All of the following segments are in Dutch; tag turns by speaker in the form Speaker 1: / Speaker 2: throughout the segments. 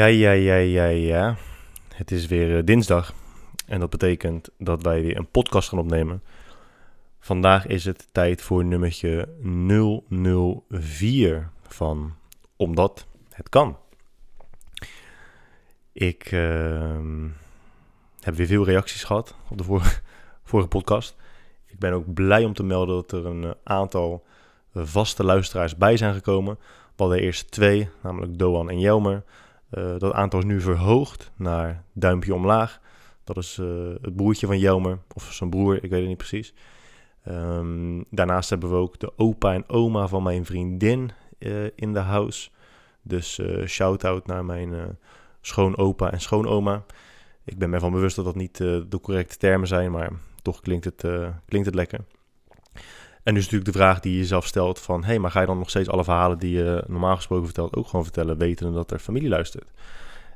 Speaker 1: Ja, ja, ja, ja, ja. Het is weer eh, dinsdag. En dat betekent dat wij weer een podcast gaan opnemen. Vandaag is het tijd voor nummertje 004 van Omdat het kan. Ik ehm, heb weer veel reacties gehad op de vorige, vorige podcast. Ik ben ook blij om te melden dat er een eh, aantal vaste luisteraars bij zijn gekomen. We hadden eerst twee, namelijk Doan en Jelmer. Uh, dat aantal is nu verhoogd naar duimpje omlaag. Dat is uh, het broertje van Jelmer, of zijn broer, ik weet het niet precies. Um, daarnaast hebben we ook de opa en oma van mijn vriendin uh, in de house. Dus shout-out naar mijn schoonopa en schoonoma. Ik ben me van bewust dat dat niet de correcte termen zijn, maar toch klinkt het, klinkt het lekker. En dus natuurlijk de vraag die je jezelf stelt van... hé, hey, maar ga je dan nog steeds alle verhalen die je normaal gesproken vertelt... ook gewoon vertellen, wetende dat er familie luistert?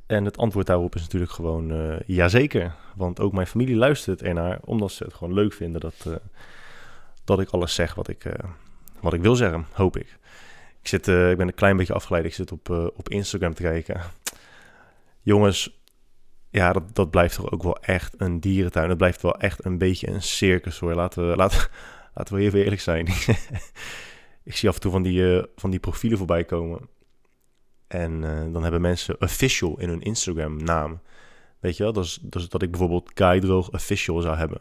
Speaker 1: En het antwoord daarop is natuurlijk gewoon uh, jazeker. Want ook mijn familie luistert ernaar... omdat ze het gewoon leuk vinden dat, uh, dat ik alles zeg wat ik, uh, wat ik wil zeggen, hoop ik. Ik, zit, ik ben een klein beetje afgeleid. Ik zit op, op Instagram te kijken. Jongens, ja, dat, dat blijft toch ook wel echt een dierentuin. Het blijft wel echt een beetje een circus hoor. Laten we, laten, Laten we even eerlijk zijn. ik zie af en toe van die, uh, van die profielen voorbij komen. En uh, dan hebben mensen official in hun Instagram naam. Weet je wel, dat is, dat ik bijvoorbeeld Guide official zou hebben.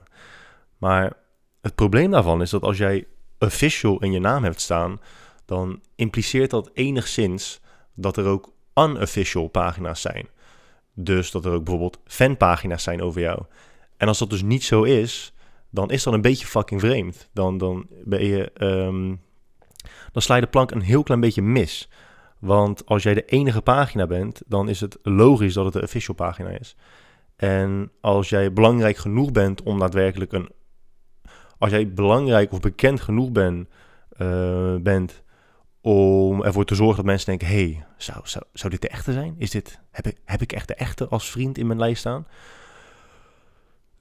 Speaker 1: Maar het probleem daarvan is dat als jij official in je naam hebt staan, dan impliceert dat enigszins dat er ook unofficial pagina's zijn. Dus dat er ook bijvoorbeeld fanpagina's zijn over jou. En als dat dus niet zo is, dan is dat een beetje fucking vreemd. Dan, dan ben je. Um, dan sla je de plank een heel klein beetje mis. Want als jij de enige pagina bent, dan is het logisch dat het de official pagina is. En als jij belangrijk genoeg bent om daadwerkelijk een. Als jij belangrijk of bekend genoeg ben, uh, bent om ervoor te zorgen dat mensen denken: hey, zou, zou, zou dit de echte zijn? Is dit, heb, ik, heb ik echt de echte als vriend in mijn lijst staan?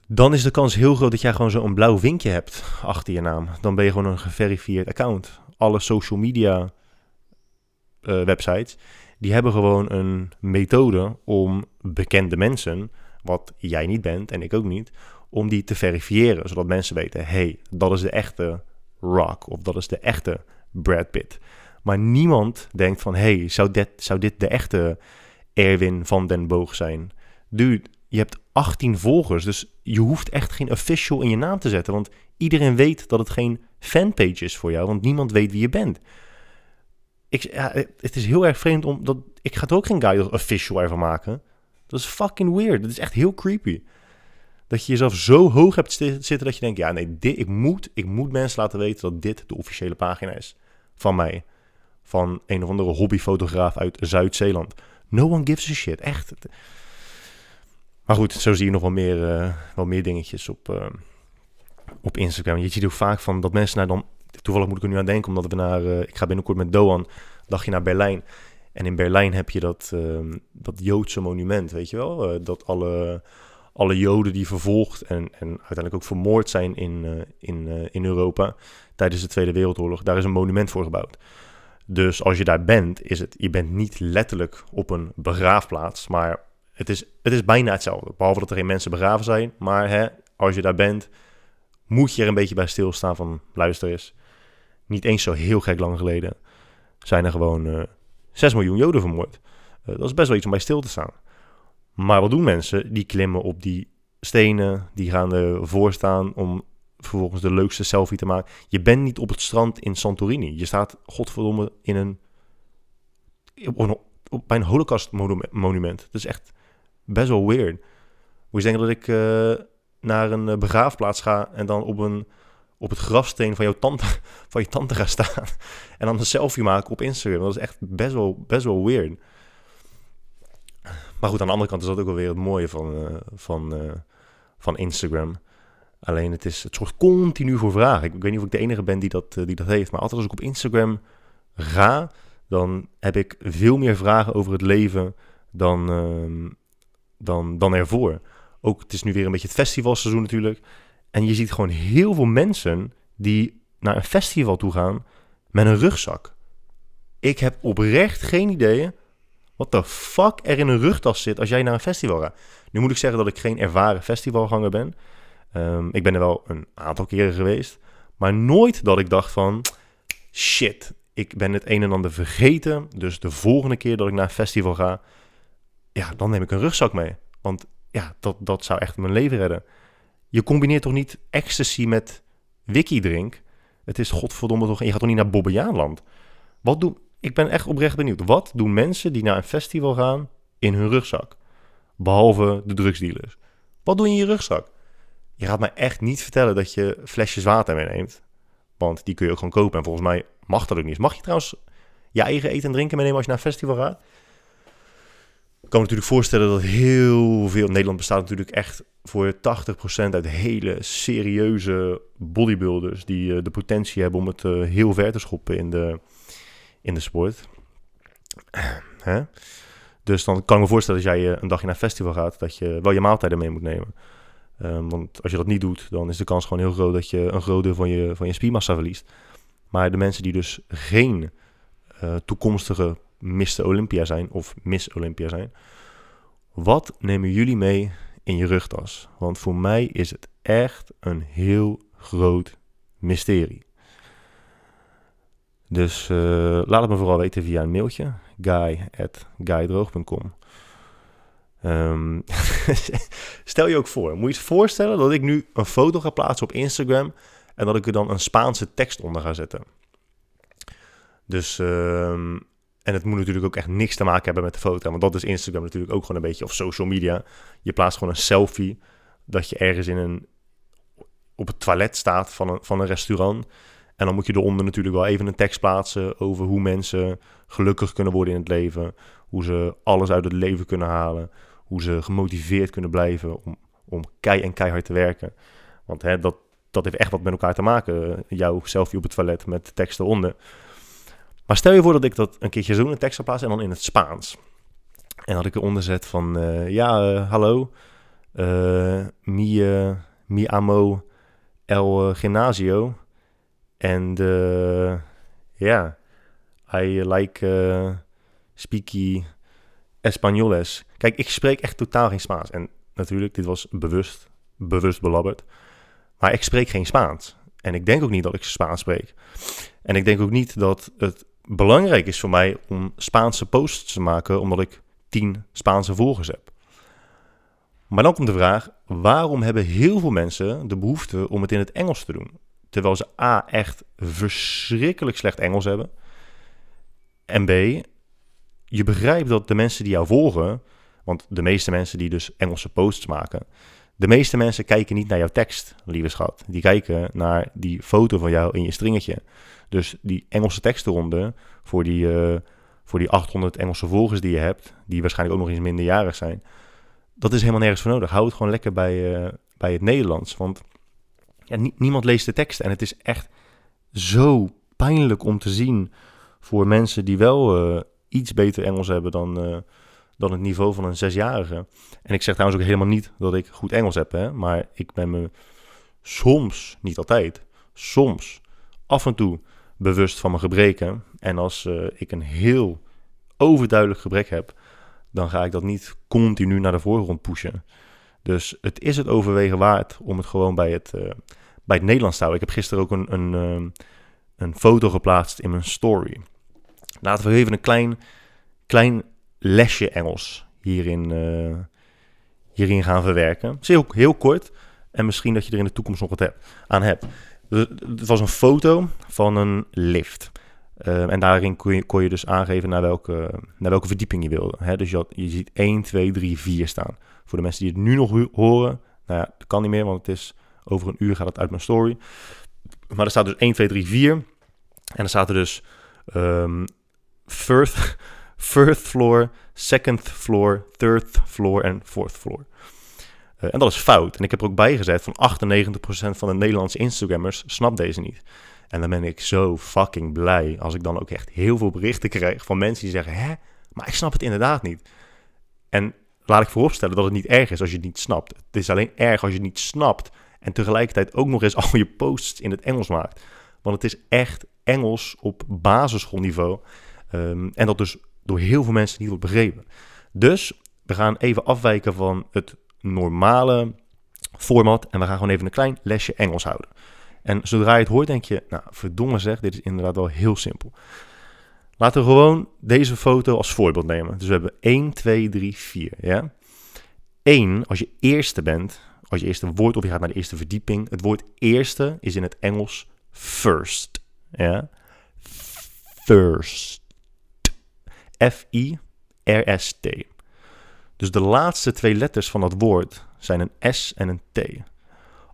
Speaker 1: Dan is de kans heel groot dat jij gewoon zo'n blauw vinkje hebt achter je naam. Dan ben je gewoon een geverifieerd account. Alle social media uh, websites, die hebben gewoon een methode om bekende mensen, wat jij niet bent en ik ook niet, om die te verifiëren. Zodat mensen weten, hey, dat is de echte Rock of dat is de echte Brad Pitt. Maar niemand denkt van, hey, zou dit, zou dit de echte Erwin van den Boog zijn? Dude, je hebt 18 volgers. Dus je hoeft echt geen official in je naam te zetten. Want iedereen weet dat het geen fanpage is voor jou. Want niemand weet wie je bent. Ik, ja, het is heel erg vreemd om dat. Ik ga er ook geen guide official ervan maken. Dat is fucking weird. Dat is echt heel creepy. Dat je jezelf zo hoog hebt zitten dat je denkt: ja, nee, dit, ik, moet, ik moet mensen laten weten dat dit de officiële pagina is van mij. Van een of andere hobbyfotograaf uit Zuid-Zeeland. No one gives a shit. Echt. Maar goed, zo zie je nog wel meer, uh, wel meer dingetjes op, uh, op Instagram. Je ziet ook vaak van dat mensen naar dan... Toevallig moet ik er nu aan denken, omdat we naar... Uh, ik ga binnenkort met Doan, dagje naar Berlijn. En in Berlijn heb je dat, ehm, dat Joodse monument, weet je wel? dat alle, alle Joden die vervolgd en, en uiteindelijk ook vermoord zijn in, in, in Europa... tijdens de Tweede Wereldoorlog, daar is een monument voor gebouwd. Dus als je daar bent, is het... Je bent niet letterlijk op een begraafplaats, maar het is, het is bijna hetzelfde. Behalve dat er geen mensen begraven zijn. Maar hè, als je daar bent, moet je er een beetje bij stilstaan van... luister eens, niet eens zo heel gek lang geleden... zijn er gewoon uh, eh, 6 miljoen Joden vermoord. Uh, dat is best wel iets om bij stil te staan. Maar wat doen mensen? Die klimmen op die stenen, die gaan ervoor staan om vervolgens de leukste selfie te maken. Je bent niet op het strand in Santorini. Je staat, godverdomme, in een, op een, op, bij een holocaust monument. Dat is echt best wel weird. Moet je denken dat ik uh, naar een uh, begraafplaats ga en dan op, een, op het grafsteen van, jouw tante, van je tante ga staan. En dan een selfie maken op Instagram. Dat is echt best wel, best wel weird. Maar goed, aan de andere kant is dat ook wel weer het mooie van, uh, van, van Instagram. Alleen het is het soort continu voor vragen. Ik, weet niet of ik de enige ben die dat, die dat heeft. Maar altijd als ik op Instagram ga, dan heb ik veel meer vragen over het leven dan, uh, dan, dan ervoor. Ook het is nu weer een beetje het festivalseizoen natuurlijk. En je ziet gewoon heel veel mensen die naar een festival toe gaan met een rugzak. Ik heb oprecht geen idee wat de fuck er in een rugtas zit als jij naar een festival gaat. Nu moet ik zeggen dat ik geen ervaren festivalganger ben. Ehm, ik ben er wel een aantal keren geweest. Maar nooit dat ik dacht van... Shit, ik ben het een en ander vergeten. Dus de volgende keer dat ik naar een festival ga... Ja, dan neem ik een rugzak mee. Want ja, dat, dat zou echt mijn leven redden. Je combineert toch niet ecstasy met wiki-drink? Het is godverdomme toch... Je gaat toch niet naar Bobbejaanland? Wat doen... Ik ben echt oprecht benieuwd. Wat doen mensen die naar een festival gaan in hun rugzak? Behalve de drugsdealers. Wat doe je in je rugzak? Je gaat mij echt niet vertellen dat je flesjes water meeneemt. Want die kun je ook gewoon kopen. En volgens mij mag dat ook niet. Mag je trouwens je eigen eten en drinken meenemen als je naar een festival gaat? Kan me natuurlijk voorstellen dat heel veel... Nederland bestaat natuurlijk echt voor 80% uit hele serieuze bodybuilders... die eh, de potentie hebben om het eh, heel ver te schoppen in de, in de sport. Hè? Dus dan kan ik me voorstellen als jij eh, een dagje naar een festival gaat... dat je wel je maaltijden mee moet nemen. Um, want als je dat niet doet, dan is de kans gewoon heel groot dat je een groot deel van je, van je spiermassa verliest. Maar de mensen die dus geen toekomstige Mr. Olympia zijn of Miss Olympia zijn, wat nemen jullie mee in je rugtas? Want voor mij is het echt een heel groot mysterie. Dus uh, laat het me vooral weten via een mailtje, guy.guydroog.com. Um, stel je ook voor, moet je je voorstellen dat ik nu een foto ga plaatsen op Instagram en dat ik er dan een Spaanse tekst onder ga zetten. Dus, um, en het moet natuurlijk ook echt niks te maken hebben met de foto, want dat is Instagram natuurlijk ook gewoon een beetje, of social media. Je plaatst gewoon een selfie dat je ergens in een, op het toilet staat van een, van een restaurant. En dan moet je eronder natuurlijk wel even een tekst plaatsen over hoe mensen gelukkig kunnen worden in het leven. Hoe ze alles uit het leven kunnen halen hoe ze gemotiveerd kunnen blijven om, om kei en keihard te werken. Want hè, dat, dat heeft echt wat met elkaar te maken. Jouw selfie op het toilet met teksten onder. Maar stel je voor dat ik dat een keertje zo een tekst zou plaatsen en dan in het Spaans. En dat ik eronder zet van, uh, ja, uh, hallo, uh, mi, mi amo el gimnasio. En ja, I like speaky Españoles. Kijk, ik spreek echt totaal geen Spaans. En natuurlijk, dit was bewust, bewust belabberd. Maar ik spreek geen Spaans. En ik denk ook niet dat ik Spaans spreek. En ik denk ook niet dat het belangrijk is voor mij om Spaanse posts te maken, omdat ik tien Spaanse volgers heb. Maar dan komt de vraag: waarom hebben heel veel mensen de behoefte om het in het Engels te doen? Terwijl ze A. echt verschrikkelijk slecht Engels hebben. En B je begrijpt dat de mensen die jou volgen, want de meeste mensen die dus Engelse posts maken, de meeste mensen kijken niet naar jouw tekst, lieve schat. Die kijken naar die foto van jou in je stringetje. Dus die Engelse tekst eronder, voor die, uh, voor die 800 Engelse volgers die je hebt, die waarschijnlijk ook nog eens minderjarig zijn, dat is helemaal nergens voor nodig. Hou het gewoon lekker bij, uh, bij het Nederlands. Want ja, niemand leest de tekst en het is echt zo pijnlijk om te zien voor mensen die wel uh, iets beter Engels hebben dan, dan het niveau van een zesjarige. En ik zeg trouwens ook helemaal niet dat ik goed Engels heb, hè, maar ik ben me soms, niet altijd, soms af en toe bewust van mijn gebreken. En als uh, ik een heel overduidelijk gebrek heb, dan ga ik dat niet continu naar de voorgrond pushen. Dus het is het overwegen waard om het gewoon bij het, uh, bij het Nederlands te houden. Ik heb gisteren ook een, een, een foto geplaatst in mijn story. Laten we even een klein, klein lesje Engels hierin, uh, hierin gaan verwerken. Het is heel, kort en misschien dat je er in de toekomst nog wat hebt, aan hebt. Het was een foto van een lift. Uh, en daarin kon je, dus aangeven naar welke, naar welke verdieping je wilde. Hè? Dus je, had, je ziet 1, 2, 3, 4 staan. Voor de mensen die het nu nog horen, nou ja, dat kan niet meer, want het is over een uur gaat het uit mijn story. Maar er staat dus 1, 2, 3, 4. En er staat er dus um, first, first floor, second floor, third floor en fourth floor. Uh, en dat is fout. En ik heb er ook bijgezet van 98% van de Nederlandse Instagrammers snapt deze niet. En dan ben ik zo fucking blij als ik dan ook echt heel veel berichten krijg van mensen die zeggen: Hè, maar ik snap het inderdaad niet. En laat ik vooropstellen dat het niet erg is als je het niet snapt. Het is alleen erg als je het niet snapt en tegelijkertijd ook nog eens al je posts in het Engels maakt. Want het is echt Engels op basisschoolniveau. Um, en dat dus door heel veel mensen niet wordt begrepen. Dus we gaan even afwijken van het normale format en we gaan gewoon even een klein lesje Engels houden. En zodra je het hoort, denk je, nou verdomme zeg, dit is inderdaad wel heel simpel. Laten we gewoon deze foto als voorbeeld nemen. Dus we hebben 1, 2, 3, 4. Ja? 1, als je eerste bent, als je eerste woord of je gaat naar de eerste verdieping. Het woord eerste is in het Engels first. Ja? First. F-I-R-S-T. Dus de laatste twee letters van dat woord zijn een S en een T.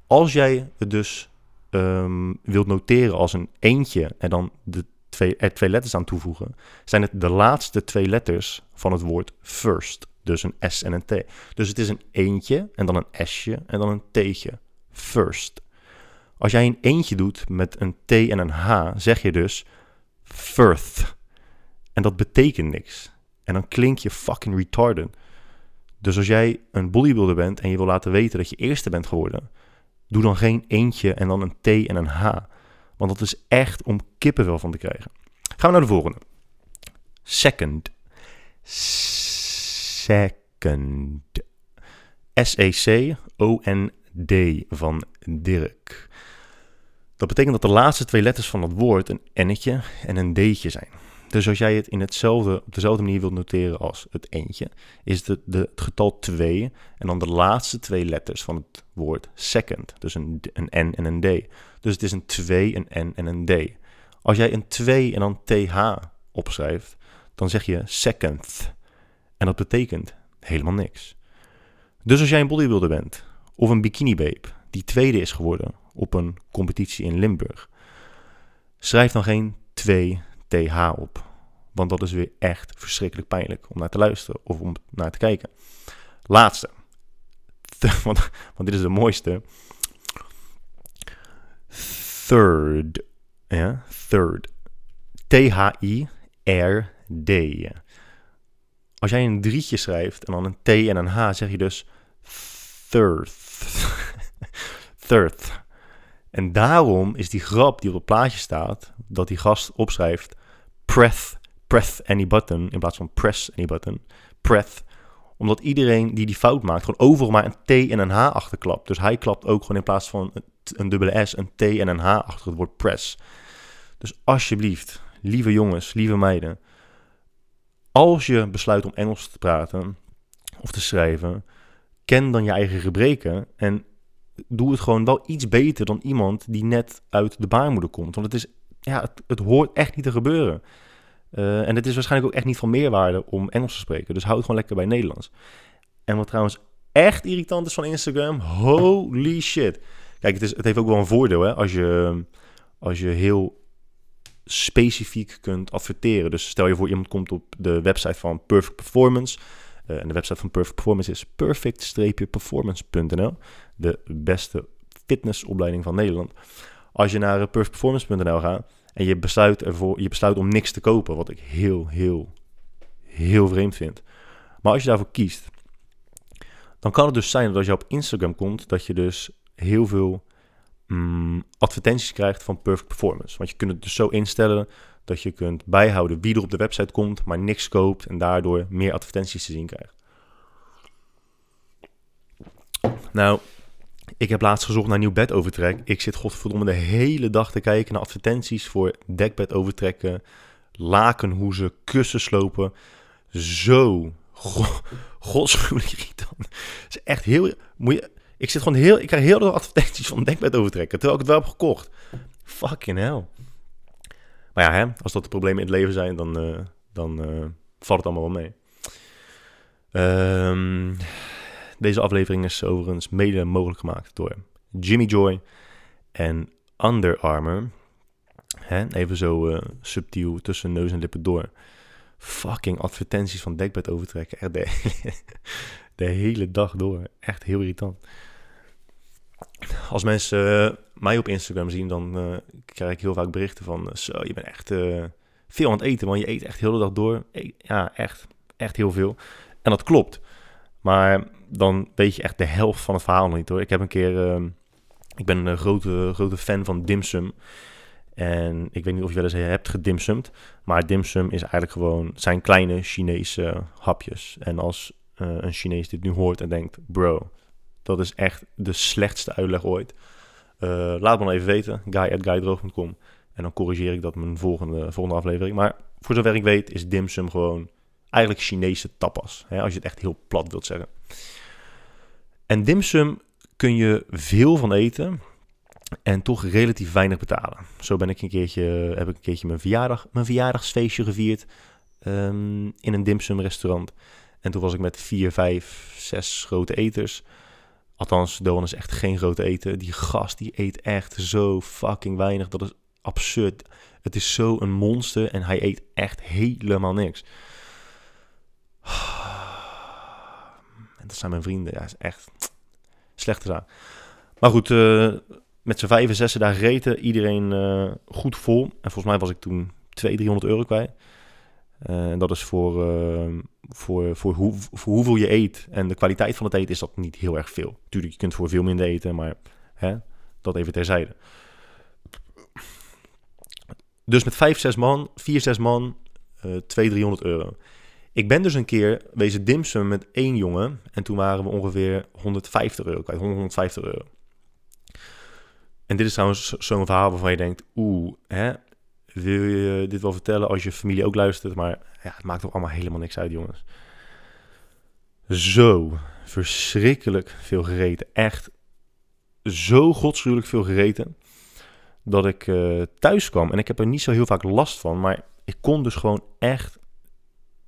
Speaker 1: Als jij het dus um, wilt noteren als een eentje en dan de twee, er twee letters aan toevoegen, zijn het de laatste twee letters van het woord first. Dus een S en een T. Dus het is een eentje en dan een S'je en dan een T'tje. First. Als jij een eentje doet met een T en een H, zeg je dus firth. En dat betekent niks. En dan klink je fucking retarded. Dus als jij een bodybuilder bent en je wil laten weten dat je eerste bent geworden, doe dan geen eentje en dan een T en een H. Want dat is echt om kippenvel van te krijgen. Gaan we naar de volgende. Second. Second. S-E-C-O-N-D van Dirk. Dat betekent dat de laatste twee letters van dat woord een N'tje en een D'tje zijn. Dus als jij het in hetzelfde, op dezelfde manier wilt noteren als het eentje, is het, de, het getal 2 en dan de laatste twee letters van het woord second. Dus een, een N en een D. Dus het is een 2, een N en een D. Als jij een 2 en dan TH opschrijft, dan zeg je second. En dat betekent helemaal niks. Dus als jij een bodybuilder bent, of een bikini babe, die tweede is geworden op een competitie in Limburg, schrijf dan geen 2 TH op. Want dat is weer echt verschrikkelijk pijnlijk om naar te luisteren of om naar te kijken. Laatste. Want, want dit is de mooiste. Third. Ja, third. T-H-I-R-D. Als jij een drietje schrijft en dan een T en een H, zeg je dus third. third. En daarom is die grap die op het plaatje staat, dat die gast opschrijft press, press any button in plaats van press any button. Press. Omdat iedereen die die fout maakt, gewoon overal maar een T en een H achterklapt. Dus hij klapt ook gewoon in plaats van een dubbele S, een T en een H achter het woord press. Dus alsjeblieft, lieve jongens, lieve meiden. Als je besluit om Engels te praten of te schrijven, ken dan je eigen gebreken en doe het gewoon wel iets beter dan iemand die net uit de baarmoeder komt. Want het is ja, het, hoort echt niet te gebeuren. Uh, en het is waarschijnlijk ook echt niet van meerwaarde om Engels te spreken. Dus houd gewoon lekker bij Nederlands. En wat trouwens echt irritant is van Instagram, holy shit. Kijk, het, is, het heeft ook wel een voordeel hè, als, je, als je heel specifiek kunt adverteren. Dus stel je voor iemand komt op de website van Perfect Performance. Uh, en de website van Perfect Performance is perfect-performance.nl. De beste fitnessopleiding van Nederland. Als je naar perfectperformance.nl gaat en je besluit, ervoor, je besluit om niks te kopen, wat ik heel, heel, heel vreemd vind. Maar als je daarvoor kiest, dan kan het dus zijn dat als je op Instagram komt, dat je dus heel veel mm, advertenties krijgt van Perfect Performance. Want je kunt het dus zo instellen dat je kunt bijhouden wie er op de website komt, maar niks koopt en daardoor meer advertenties te zien krijgt. Nou, ik heb laatst gezocht naar nieuw bedovertrek. Ik zit godverdomme de hele dag te kijken naar advertenties voor dekbedovertrekken, lakenhoezen, kussen slopen. Zo go godschuwelijk irritant. Het is echt heel... Moet je, ik zit gewoon heel... Ik krijg heel veel advertenties van dekbedovertrekken, terwijl ik het wel heb gekocht. Fucking hell. Maar ja, hè, als dat de problemen in het leven zijn, dan, uh, dan uh, valt het allemaal wel mee. Um, deze aflevering is overigens mede mogelijk gemaakt door Jimmy Joy en Under Armour. Hè? Even zo uh, subtiel tussen neus en lippen door. Fucking advertenties van dekbed overtrekken. Echt de, de hele dag door. Echt heel irritant. Als mensen uh, mij op Instagram zien, dan uh, krijg ik heel vaak berichten van... Zo, je bent echt veel aan het eten, want je eet echt de hele dag door. Ja, echt. Echt heel veel. En dat klopt. Maar dan weet je echt de helft van het verhaal niet hoor. Ik heb een keer, uh, ik ben een grote, grote fan van dimsum. En ik weet niet of je wel eens hebt gedimsumd. Maar dimsum is eigenlijk gewoon zijn kleine Chinese hapjes. En als uh, een Chinees dit nu hoort en denkt: bro, dat is echt de slechtste uitleg ooit. Uh, laat me dan even weten. guy.guydroog.com En dan corrigeer ik dat mijn volgende, volgende aflevering. Maar voor zover ik weet is dimsum gewoon eigenlijk Chinese tapas. Hè, als je het echt heel plat wilt zeggen. En dimsum kun je veel van eten en toch relatief weinig betalen. Zo ben ik een keertje, heb ik een keertje mijn, verjaardag, mijn verjaardagsfeestje gevierd um, in een dimsum restaurant. En toen was ik met vier, vijf, zes grote eters. Althans, Doan is echt geen grote eten. Die gast die eet echt zo fucking weinig. Dat is absurd. Het is zo een monster en hij eet echt helemaal niks. Dat zijn mijn vrienden. Ja, is echt slechte zaak. Maar goed, uh, met z'n vijf en zes daar gereten. Iedereen uh, goed vol. En volgens mij was ik toen 200, 300 euro kwijt. Uh, en dat is voor, voor, voor, voor hoeveel je eet en de kwaliteit van het eten is dat niet heel erg veel. Tuurlijk, je kunt voor veel minder eten, maar hè, dat even terzijde. Dus met 5, 6 man, 4, 6 man, uh, 200, 300 euro. Ik ben dus een keer wezen dimsum met één jongen. En toen waren we ongeveer 150 euro kwijt. 150 euro. En dit is trouwens zo'n verhaal waarvan je denkt... Oeh, hè, wil je dit wel vertellen als je familie ook luistert? Maar ja, het maakt toch allemaal helemaal niks uit, jongens. Zo verschrikkelijk veel gereten. Echt zo godschuwelijk veel gereten. Dat ik uh, thuis kwam. En ik heb er niet zo heel vaak last van. Maar ik kon dus gewoon echt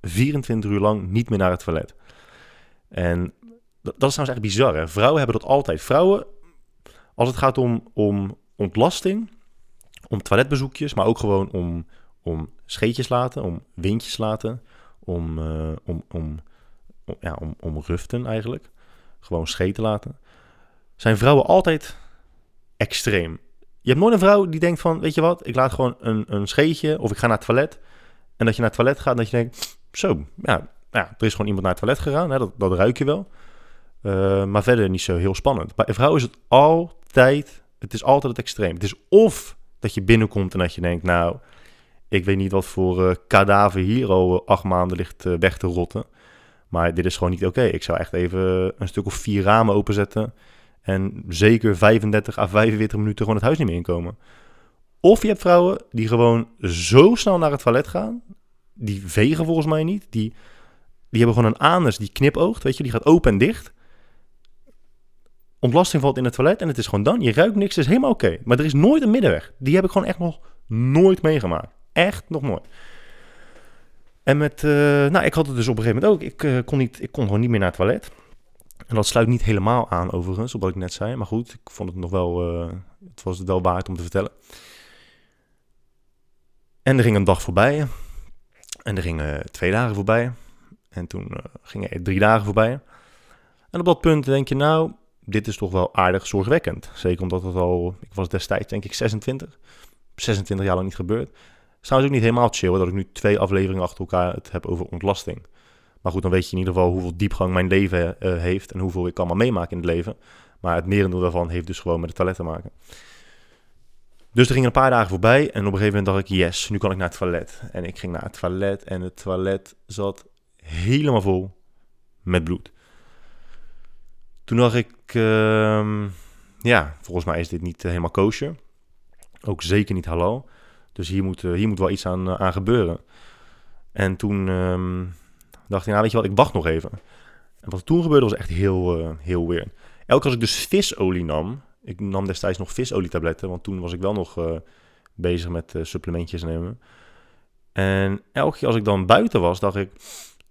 Speaker 1: 24 uur lang niet meer naar het toilet. En dat, is trouwens echt bizar. Hè? Vrouwen hebben dat altijd. Vrouwen, als het gaat om, om ontlasting, om toiletbezoekjes, maar ook gewoon om, om scheetjes laten, om windjes laten, om, uh, om, om, om, ja, om, om ruften eigenlijk. Gewoon scheten laten. Zijn vrouwen altijd extreem. Je hebt nooit een vrouw die denkt van, weet je wat, ik laat gewoon een, een scheetje of ik ga naar het toilet. En dat je naar het toilet gaat en dat je denkt, zo, ja, ja, er is gewoon iemand naar het toilet gegaan. Hè, dat, ruik je wel. Uh, maar verder niet zo heel spannend. Bij een vrouw is het altijd, het is altijd het extreem. Het is of dat je binnenkomt en dat je denkt, nou, ik weet niet wat voor uh, kadaver hier al uh, acht maanden ligt weg te rotten. Maar dit is gewoon niet oké. Ik zou echt even een stuk of vier ramen openzetten. En zeker 35 à 45 minuten gewoon het huis niet meer inkomen. Of je hebt vrouwen die gewoon zo snel naar het toilet gaan die vegen volgens mij niet. Die, die hebben gewoon een anus die knipoogt, weet je. Die gaat open en dicht. Ontlasting valt in het toilet en het is gewoon dan. Je ruikt niks, het is helemaal oké. Maar er is nooit een middenweg. Die heb ik gewoon echt nog nooit meegemaakt. Echt nog nooit. En met, uh, nou, ik had het dus op een gegeven moment ook. Ik, uh, kon niet, ik kon gewoon niet meer naar het toilet. En dat sluit niet helemaal aan overigens, op wat ik net zei. Maar goed, ik vond het nog wel, uh, het was het wel waard om te vertellen. En er ging een dag voorbij. En er gingen twee dagen voorbij. En toen uh, gingen er drie dagen voorbij. En op dat punt denk je, nou, dit is toch wel aardig zorgwekkend. Zeker omdat het al, ik was destijds denk ik 26, 26 jaar lang niet gebeurd. Het is ook niet helemaal chill dat ik nu twee afleveringen achter elkaar het heb over ontlasting. Maar goed, dan weet je in ieder geval hoeveel diepgang mijn leven uh, heeft en hoeveel ik allemaal meemaak in het leven. Maar het merendeel daarvan heeft dus gewoon met het toilet te maken. Dus er gingen een paar dagen voorbij en op een gegeven moment dacht ik, yes, nu kan ik naar het toilet. En ik ging naar het toilet en het toilet zat helemaal vol met bloed. Toen dacht ik, uh, ja, volgens mij is dit niet helemaal kosher. Ook zeker niet halal. Dus hier moet, uh, hier moet wel iets aan, uh, aan gebeuren. En toen uh, dacht ik, nou weet je wat, ik wacht nog even. En wat toen gebeurde was echt heel, heel weird. Elke als ik dus visolie nam, ik nam destijds nog visolietabletten, want toen was ik wel nog uh, bezig met uh, supplementjes nemen. En elke keer als ik dan buiten was, dacht ik,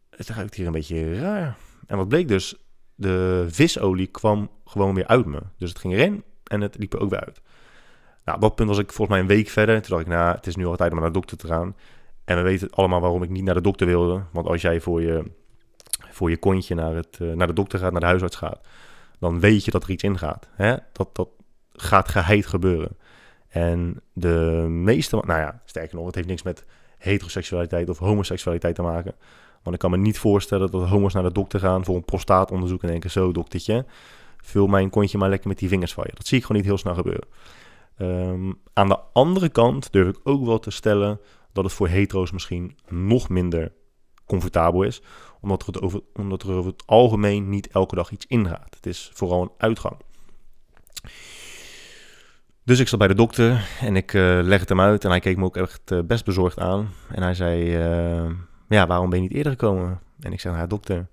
Speaker 1: het ruikt hier een beetje raar. En wat bleek dus, de visolie kwam gewoon weer uit me. Dus het ging erin en het liep er ook weer uit. Nou, op dat punt was ik volgens mij een week verder. Toen dacht ik, nou, het is nu al tijd om naar de dokter te gaan. En we weten allemaal waarom ik niet naar de dokter wilde. Want als jij voor je, voor je kontje naar, het, uh, naar de dokter gaat, naar de huisarts gaat dan weet je dat er iets ingaat. Hè? Dat, dat gaat geheid gebeuren. En de meeste, nou ja, sterker nog, het heeft niks met heteroseksualiteit of homoseksualiteit te maken. Want ik kan me niet voorstellen dat homo's naar de dokter gaan voor een prostaatonderzoek en denken, zo doktertje, vul mijn kontje maar lekker met die vingers van je. Dat zie ik gewoon niet heel snel gebeuren. Ehm, aan de andere kant durf ik ook wel te stellen dat het voor hetero's misschien nog minder comfortabel is. Omdat er, over, omdat er over het algemeen niet elke dag iets ingaat. Het is vooral een uitgang. Dus ik zat bij de dokter en ik uh, leg het hem uit. En hij keek me ook echt uh, best bezorgd aan. En hij zei, uh, ja, waarom ben je niet eerder gekomen? En ik zei, nou dokter,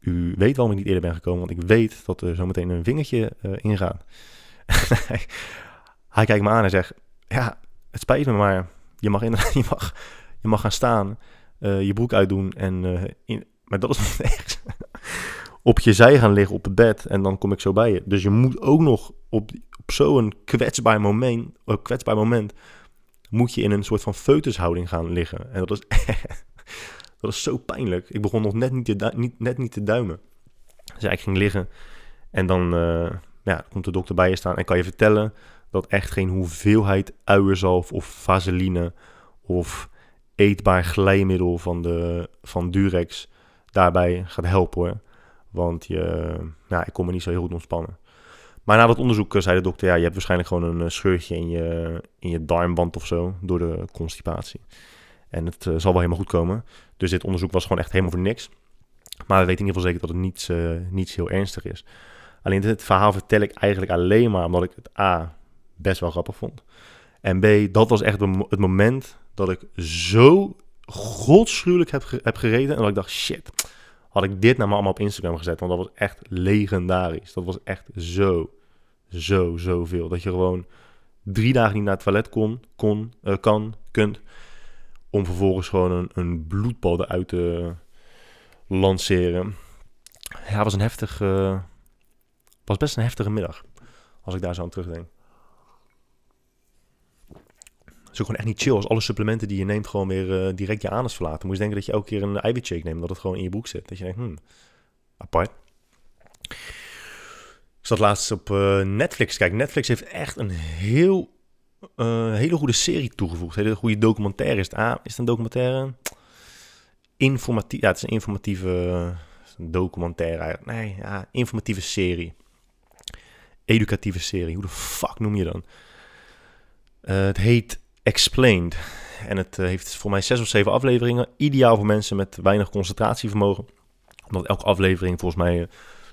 Speaker 1: u weet waarom ik niet eerder ben gekomen. Want ik weet dat er zometeen een vingertje ingaat. hij kijkt me aan en zegt, ja, het spijt me, maar je mag, inderdaad, je mag, je mag gaan staan, je broek uitdoen. En, in, maar dat is echt op je zij gaan liggen op het bed en dan kom ik zo bij je. Dus je moet ook nog op, op zo'n kwetsbaar moment, uh, kwetsbaar moment, moet je in een soort van foetushouding gaan liggen. En dat is, dat is zo pijnlijk. Ik begon nog net niet te, niet, net niet te duimen. Dus ik ging liggen en dan ja, komt de dokter bij je staan en kan je vertellen dat echt geen hoeveelheid uierzalf of vaseline of eetbaar glijmiddel van, de, van Durex daarbij gaat helpen hoor. Want je, nou, ik kon me niet zo heel goed ontspannen. Maar na dat onderzoek eh, zei de dokter, ja, je hebt waarschijnlijk gewoon een eh, scheurtje in je, in je darmband of zo, door de constipatie. En het uh, zal wel helemaal goed komen. Dus dit onderzoek was gewoon echt helemaal voor niks. Maar we weten in ieder geval zeker dat het niets, niets heel ernstig is. Alleen dit verhaal vertel ik eigenlijk alleen maar omdat ik het A, best wel grappig vond. En B, dat was echt het moment dat ik zo godschuwelijk heb, heb gereden. En dat ik dacht, shit, had ik dit nou maar allemaal op Instagram gezet. Want dat was echt legendarisch. Dat was echt zo, zo, zoveel. Dat je gewoon drie dagen niet naar het toilet kon, kon uh, kan, kunt. Om vervolgens gewoon een, een bloedbal eruit te lanceren. Ja, was een heftig... Uh, was best een heftige middag. Als ik daar zo aan terugdenk is gewoon echt niet chill als alle supplementen die je neemt gewoon weer uh, direct je anus verlaten. Moet je denken dat je elke keer een eiwitshake neemt, dat het gewoon in je broek zit. Dat je denkt, hmm, apart. Ik zat laatst op uh, Netflix. Kijk, Netflix heeft echt een heel, uh, hele goede serie toegevoegd. Hele goede documentaire. Is het, ah, is het een documentaire? Informatief, ja, het is een informatieve documentaire. Nee, ja, informatieve serie. Educatieve serie. Hoe de fuck noem je dan? het heet Explained. En het eh, heeft voor mij zes of zeven afleveringen. Ideaal voor mensen met weinig concentratievermogen. Omdat elke aflevering volgens mij eh,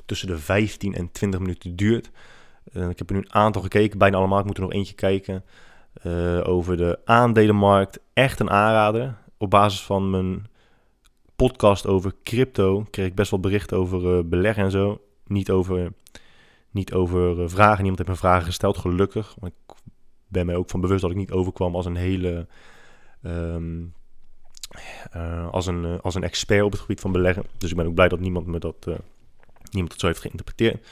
Speaker 1: tussen de 15 en 20 minuten duurt. Uh, ik heb er nu een aantal gekeken, bijna allemaal. Ik moet er nog eentje kijken. Uh, over de aandelenmarkt. Echt een aanrader. Op basis van mijn podcast over crypto kreeg ik best wel berichten over beleggen en zo. Niet over, niet over vragen. Niemand heeft me vragen gesteld, gelukkig. Want ik ben mij ook van bewust dat ik niet overkwam als een hele. Um, uh, als, een, uh, als een expert op het gebied van beleggen. Dus ik ben ook blij dat niemand me dat, uh, niemand het zo heeft geïnterpreteerd.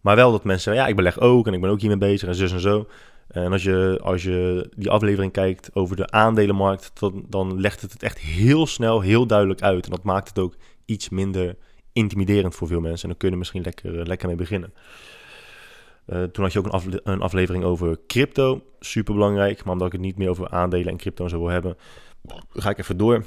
Speaker 1: Maar wel dat mensen zeggen, ja, ik beleg ook en ik ben ook hiermee bezig en zus en zo. En als je, als je die aflevering kijkt over de aandelenmarkt, dan, dan legt het het echt heel snel, heel duidelijk uit. En dat maakt het ook iets minder intimiderend voor veel mensen. En dan kunnen misschien lekker, lekker mee beginnen. Uh, toen had je ook een, een, aflevering over crypto. Super belangrijk. Maar omdat ik het niet meer over aandelen en crypto en zo wil hebben, ga ik even door.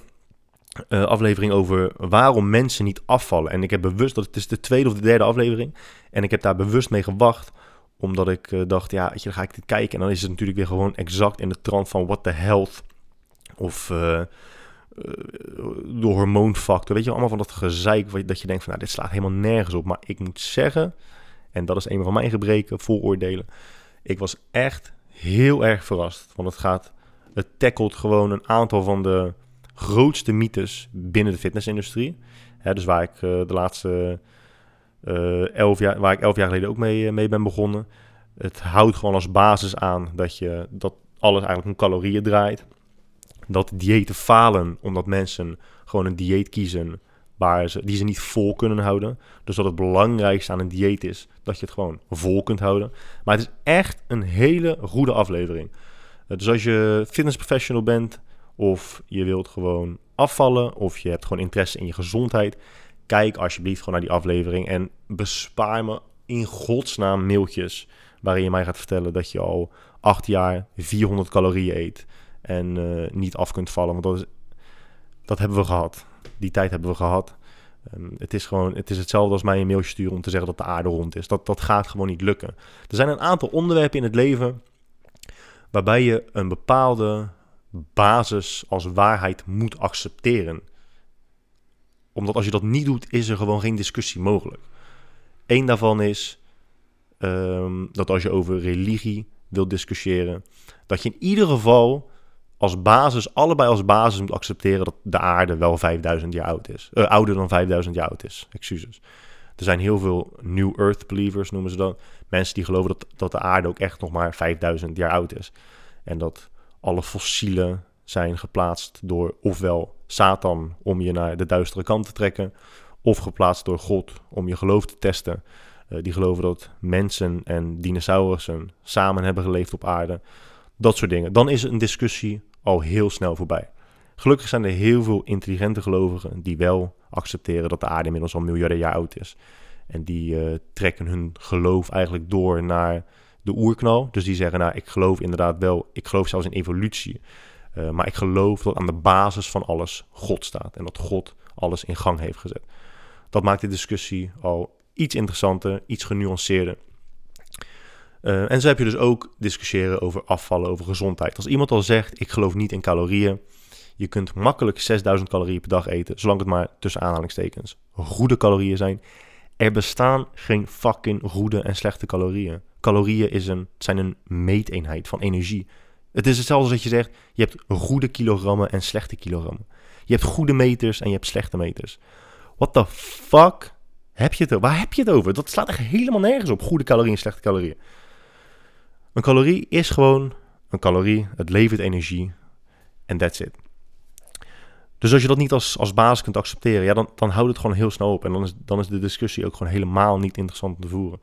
Speaker 1: Uh, aflevering over waarom mensen niet afvallen. En ik heb bewust, dat het is de tweede of de derde aflevering. En ik heb daar bewust mee gewacht. Omdat ik uh, dacht, ja, dan ga ik dit kijken. En dan is het natuurlijk weer gewoon exact in de trant van what the health. Of de hormoonfactor. Weet je, allemaal van dat gezeik. Dat je denkt van, nou, dit slaat helemaal nergens op. Maar ik moet zeggen en dat is een van mijn gebreken, vooroordelen. Ik was echt heel erg verrast. Want het gaat, het tackelt gewoon een aantal van de grootste mythes binnen de fitnessindustrie. dus waar ik uh, de laatste uh, elf jaar, waar ik elf jaar geleden ook mee, uh, mee ben begonnen. Het houdt gewoon als basis aan dat, je, dat alles eigenlijk om calorieën draait. Dat diëten falen omdat mensen gewoon een dieet kiezen waar ze, die ze niet vol kunnen houden. Dus dat het belangrijkste aan een dieet is dat je het gewoon vol kunt houden. Maar het is echt een hele goede aflevering. Eh, dus als je fitness professional bent of je wilt gewoon afvallen of je hebt gewoon interesse in je gezondheid, kijk alsjeblieft gewoon naar die aflevering en bespaar me in godsnaam mailtjes waarin je mij gaat vertellen dat je al acht jaar 400 calorieën eet en uh, niet af kunt vallen. Want dat, is, dat hebben we gehad die tijd hebben we gehad. Um, het is gewoon, het is hetzelfde als mij een mailje sturen om te zeggen dat de aarde rond is. Dat, dat gaat gewoon niet lukken. Er zijn een aantal onderwerpen in het leven waarbij je een bepaalde basis als waarheid moet accepteren. Omdat als je dat niet doet, is er gewoon geen discussie mogelijk. Eén daarvan is ehm, dat als je over religie wilt discussiëren, dat je in ieder geval als basis, allebei als basis moet accepteren dat de aarde wel 5000 jaar oud is. Uh, ouder dan 5000 jaar oud is, excuses. Er zijn heel veel New Earth believers, noemen ze dat. Mensen die geloven dat, dat de aarde ook echt nog maar 5000 jaar oud is. En dat alle fossielen zijn geplaatst door ofwel Satan om je naar de duistere kant te trekken, of geplaatst door God om je geloof te testen. Uh, die geloven dat mensen en dinosaurussen samen hebben geleefd op aarde. Dat soort dingen. Dan is een discussie al heel snel voorbij. Gelukkig zijn er heel veel intelligente gelovigen die wel accepteren dat de aarde inmiddels al miljarden jaar oud is. En die uh, trekken hun geloof eigenlijk door naar de oerknal. Dus die zeggen, nou, ik geloof inderdaad wel, ik geloof zelfs in evolutie. Uh, maar ik geloof dat aan de basis van alles God staat. En dat God alles in gang heeft gezet. Dat maakt de discussie al iets interessanter, iets genuanceerder. Uh, en zo heb je dus ook discussiëren over afvallen, over gezondheid. Als iemand al zegt, ik geloof niet in calorieën, je kunt makkelijk 6000 calorieën per dag eten, zolang het maar tussen aanhalingstekens goede calorieën zijn. Er bestaan geen fucking goede en slechte calorieën. Calorieën is een, zijn een meeteenheid van energie. Het is hetzelfde als dat je zegt, je hebt goede kilogrammen en slechte kilogrammen. Je hebt goede meters en je hebt slechte meters. What the fuck heb je het over? Waar heb je het over? Dat slaat echt helemaal nergens op, goede calorieën slechte calorieën. Een calorie is gewoon een calorie. Het levert energie. En that's it. Dus als je dat niet als, als basis kunt accepteren, ja, dan, dan houdt het gewoon heel snel op. En dan is, dan is de discussie ook gewoon helemaal niet interessant te voeren.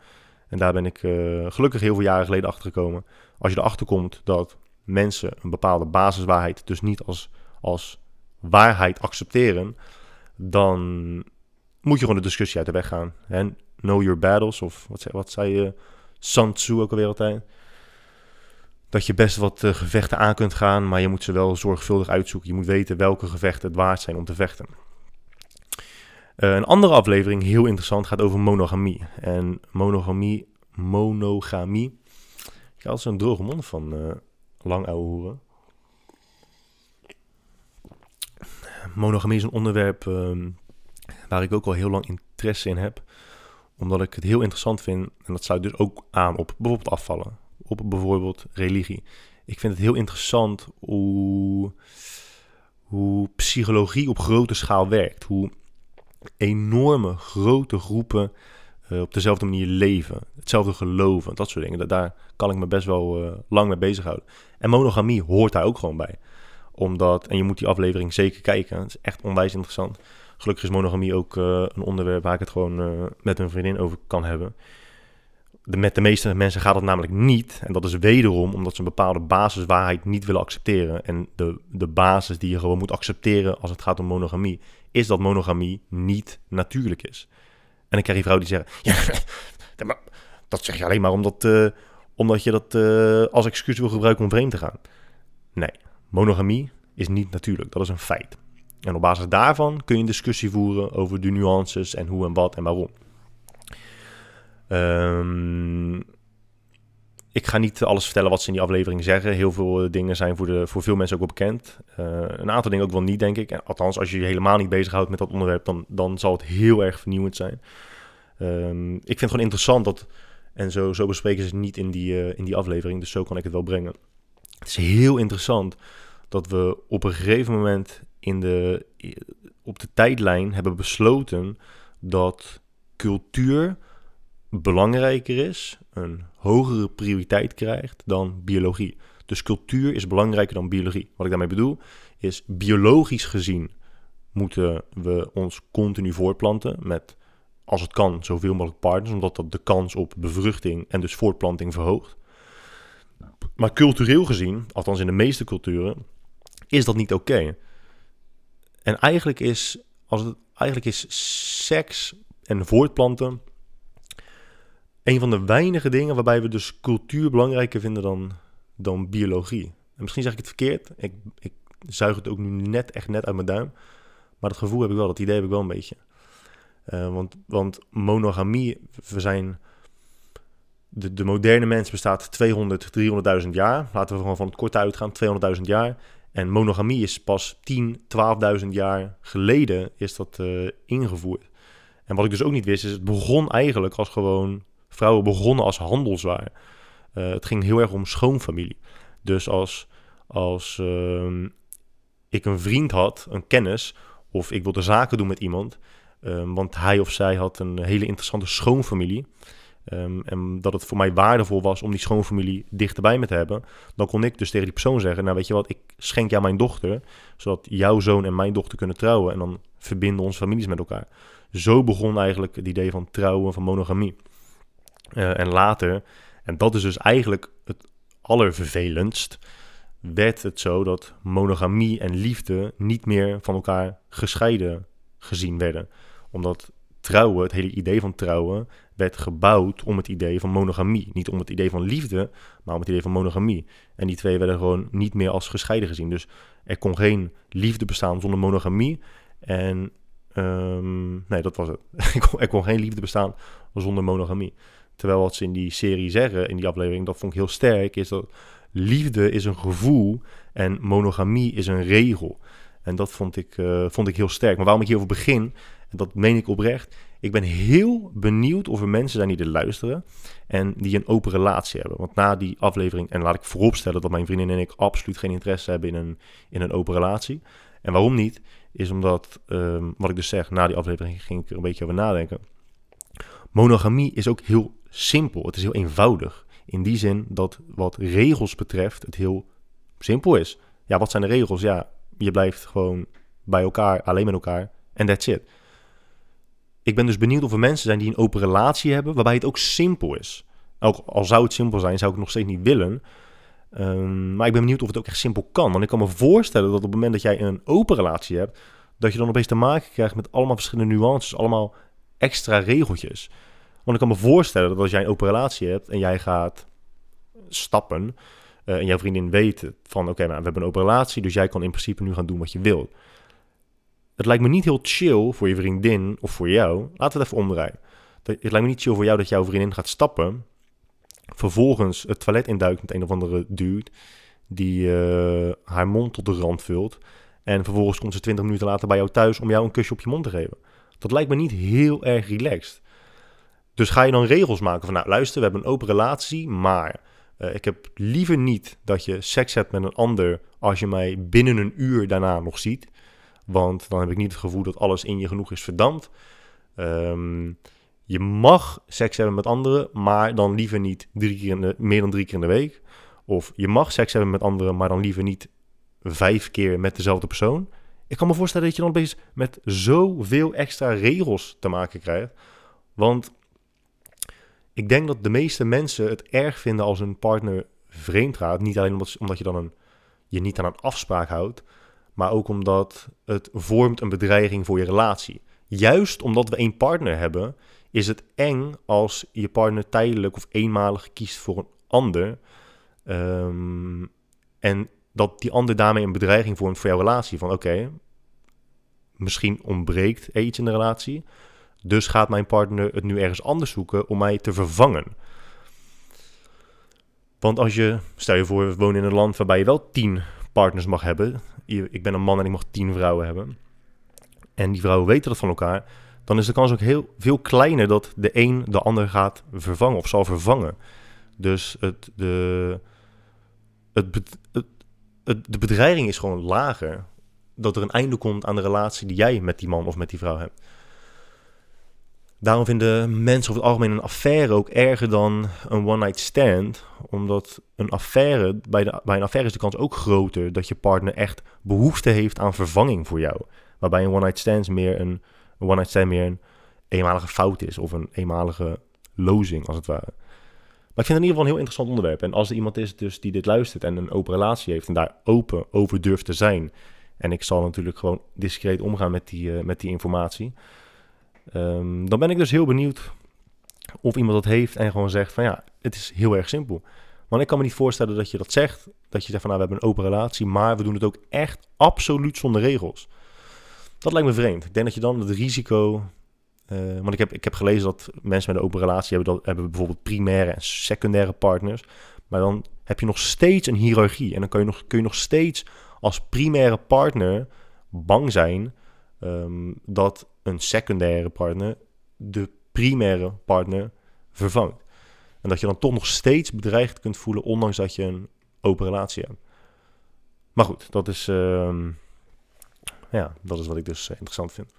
Speaker 1: En daar ben ik uh, gelukkig heel veel jaren geleden achter gekomen. Als je erachter komt dat mensen een bepaalde basiswaarheid dus niet als, als waarheid accepteren, dan moet je gewoon de discussie uit de weg gaan. En know your battles, of wat zei, wat zei je, Sun Tzu ook alweer altijd dat je best wat uh, gevechten aan kunt gaan, maar je moet ze wel zorgvuldig uitzoeken. Je moet weten welke gevechten het waard zijn om te vechten. Uh, een andere aflevering, heel interessant, gaat over monogamie. En monogamie, monogamie. Ik had zo'n droge mond van uh, lang ouwe hoeren. Monogamie is een onderwerp uh, waar ik ook al heel lang interesse in heb. Omdat ik het heel interessant vind. En dat sluit dus ook aan op bijvoorbeeld afvallen op bijvoorbeeld religie. Ik vind het heel interessant hoe, hoe psychologie op grote schaal werkt. Hoe enorme grote groepen uh, op dezelfde manier leven. Hetzelfde geloven, dat soort dingen. Daar kan ik me best wel uh, lang mee bezighouden. En monogamie hoort daar ook gewoon bij. Omdat, en je moet die aflevering zeker kijken. Het is echt onwijs interessant. Gelukkig is monogamie ook uh, een onderwerp waar ik het gewoon met een vriendin over kan hebben met de meeste mensen gaat het namelijk niet. En dat is wederom omdat ze een bepaalde basiswaarheid niet willen accepteren. En de, de basis die je gewoon moet accepteren als het gaat om monogamie, is dat monogamie niet natuurlijk is. En dan krijg je vrouwen die zeggen: Ja, dat zeg je alleen maar omdat, uh, omdat je dat uh, als excuus wil gebruiken om vreemd te gaan. Nee, monogamie is niet natuurlijk. Dat is een feit. En op basis daarvan kun je een discussie voeren over de nuances en hoe en wat en waarom. Um, ik ga niet alles vertellen wat ze in die aflevering zeggen. Heel veel eh, dingen zijn voor, de, voor veel mensen ook wel bekend. Uh, een aantal dingen ook wel niet, denk ik. Althans, als je je helemaal niet bezighoudt met dat onderwerp, dan, dan zal het heel erg vernieuwend zijn. Um, ik vind het gewoon interessant dat, en zo, zo bespreken ze het niet in die, uh, in die aflevering, dus zo kan ik het wel brengen. Het is heel interessant dat we op een gegeven moment in de, op de tijdlijn hebben besloten dat cultuur belangrijker is, een hogere prioriteit krijgt dan biologie. Dus cultuur is belangrijker dan biologie. Wat ik daarmee bedoel is biologisch gezien moeten we ons continu voortplanten met, als het kan, zoveel mogelijk partners, omdat dat de kans op bevruchting en dus voortplanting verhoogt. Maar cultureel gezien, althans in de meeste culturen, is dat niet oké. En eigenlijk is, als het, eigenlijk is seks en voortplanten een van de weinige dingen waarbij we dus cultuur belangrijker vinden dan, dan biologie. En misschien zeg ik het verkeerd. Ik, ik zuig het ook nu net echt net uit mijn duim. Maar dat gevoel heb ik wel, dat idee heb ik wel een beetje. Uh, want, want monogamie, we zijn de, de moderne mens bestaat 200, 300.000 jaar. Laten we gewoon van het korte uitgaan, 200.000 jaar. En monogamie is pas 10, 12.000 jaar geleden is dat uh, ingevoerd. En wat ik dus ook niet wist, is het begon eigenlijk als gewoon... Vrouwen begonnen als handelswaar. Uh, het ging heel erg om schoonfamilie. Dus als, als uh, ik een vriend had, een kennis... of ik wilde zaken doen met iemand... Um, want hij of zij had een hele interessante schoonfamilie... Um, en dat het voor mij waardevol was om die schoonfamilie dichterbij me te hebben. Dan kon ik dus tegen die persoon zeggen: Nou, weet je wat, ik schenk jou mijn dochter. Zodat jouw zoon en mijn dochter kunnen trouwen. En dan verbinden onze families met elkaar. Zo begon eigenlijk het idee van trouwen, van monogamie. Uh, en later, en dat is dus eigenlijk het allervervelendst, werd het zo dat monogamie en liefde niet meer van elkaar gescheiden gezien werden. Omdat trouwen, het hele idee van trouwen, werd gebouwd om het idee van monogamie. Niet om het idee van liefde, maar om het idee van monogamie. En die twee werden gewoon niet meer als gescheiden gezien. Dus er kon geen liefde bestaan zonder monogamie. En um, nee, dat was het. er kon geen liefde bestaan zonder monogamie. Terwijl wat ze in die serie zeggen, in die aflevering, dat vond ik heel sterk, is dat liefde is een gevoel en monogamie is een regel. En dat vond ik, uh, vond ik heel sterk. Maar waarom ik hierover begin, en dat meen ik oprecht, ik ben heel benieuwd of er mensen zijn die er luisteren en die een open relatie hebben. Want na die aflevering, en laat ik vooropstellen dat mijn vriendin en ik absoluut geen interesse hebben in een, in een open relatie. En waarom niet, is omdat, um, wat ik dus zeg, na die aflevering ging ik er een beetje over nadenken. Monogamie is ook heel simpel, het is heel eenvoudig. In die zin dat wat regels betreft het heel simpel is. Ja, wat zijn de regels? Ja, je blijft gewoon bij elkaar, alleen met elkaar en that's it ik ben dus benieuwd of er mensen zijn die een open relatie hebben, waarbij het ook simpel is. Ook al zou het simpel zijn, zou ik het nog steeds niet willen. Um, maar ik ben benieuwd of het ook echt simpel kan. Want ik kan me voorstellen dat op het moment dat jij een open relatie hebt, dat je dan opeens te maken krijgt met allemaal verschillende nuances, allemaal extra regeltjes. Want ik kan me voorstellen dat als jij een open relatie hebt en jij gaat stappen uh, en jouw vriendin weet van oké, nou, we hebben een open relatie, dus jij kan in principe nu gaan doen wat je wilt. Het lijkt me niet heel chill voor je vriendin of voor jou. Laten we het even omdraaien. Het lijkt me niet chill voor jou dat jouw vriendin gaat stappen. Vervolgens het toilet induikt met een of andere dude. Die uh, haar mond tot de rand vult. En vervolgens komt ze 20 minuten later bij jou thuis om jou een kusje op je mond te geven. Dat lijkt me niet heel erg relaxed. Dus ga je dan regels maken van, nou luister, we hebben een open relatie, maar uh, ik heb liever niet dat je seks hebt met een ander als je mij binnen een uur daarna nog ziet. Want dan heb ik niet het gevoel dat alles in je genoeg is verdampt. Um, je mag seks hebben met anderen, maar dan liever niet drie keer in de, meer dan drie keer in de week. Of je mag seks hebben met anderen, maar dan liever niet vijf keer met dezelfde persoon. Ik kan me voorstellen dat je dan opeens met zoveel extra regels te maken krijgt. Want ik denk dat de meeste mensen het erg vinden als een partner vreemd gaat. Niet alleen omdat, je dan een, je niet aan een afspraak houdt, maar ook omdat het vormt een bedreiging voor je relatie. Juist omdat we één partner hebben, is het eng als je partner tijdelijk of eenmalig kiest voor een ander. Um, en dat die ander daarmee een bedreiging vormt voor jouw relatie. Van oké, misschien ontbreekt iets in de relatie. Dus gaat mijn partner het nu ergens anders zoeken om mij te vervangen. Want als je, stel je voor, we wonen in een land waarbij je wel tien partners mag hebben. Ik ben een man en ik mag tien vrouwen hebben. En die vrouwen weten dat van elkaar. Dan is de kans ook heel veel kleiner dat de een de ander gaat vervangen of zal vervangen. Dus het, de, het, het, het, de bedreiging is gewoon lager. Dat er een einde komt aan de relatie die jij met die man of met die vrouw hebt. Daarom vinden mensen over het algemeen een affaire ook erger dan een one-night stand. Omdat een affaire, bij, de, bij een affaire is de kans ook groter dat je partner echt behoefte heeft aan vervanging voor jou. Waarbij een one-night stand meer een, een one-night stand meer een eenmalige fout is of een eenmalige lozing als het ware. Maar ik vind het in ieder geval een heel interessant onderwerp. En als er iemand is dus die dit luistert en een open relatie heeft en daar open over durft te zijn. En ik zal natuurlijk gewoon discreet omgaan met die, uh, met die informatie. Um, dan ben ik dus heel benieuwd of iemand dat heeft en gewoon zegt van ja, het is heel erg simpel. Want ik kan me niet voorstellen dat je dat zegt, dat je zegt van nou, we hebben een open relatie, maar we doen het ook echt absoluut zonder regels. Dat lijkt me vreemd. Ik denk dat je dan het risico Eh, want ik heb, ik heb gelezen dat mensen met een open relatie hebben, dat, hebben bijvoorbeeld primaire en secundaire partners. Maar dan heb je nog steeds een hiërarchie. En dan kun je nog, kun je nog steeds als primaire partner bang zijn ehm, dat een secundaire partner de primaire partner vervangt. En dat je dan toch nog steeds bedreigd kunt voelen, ondanks dat je een open relatie hebt. Maar goed, dat is, ehm, ja, dat is wat ik dus interessant vind.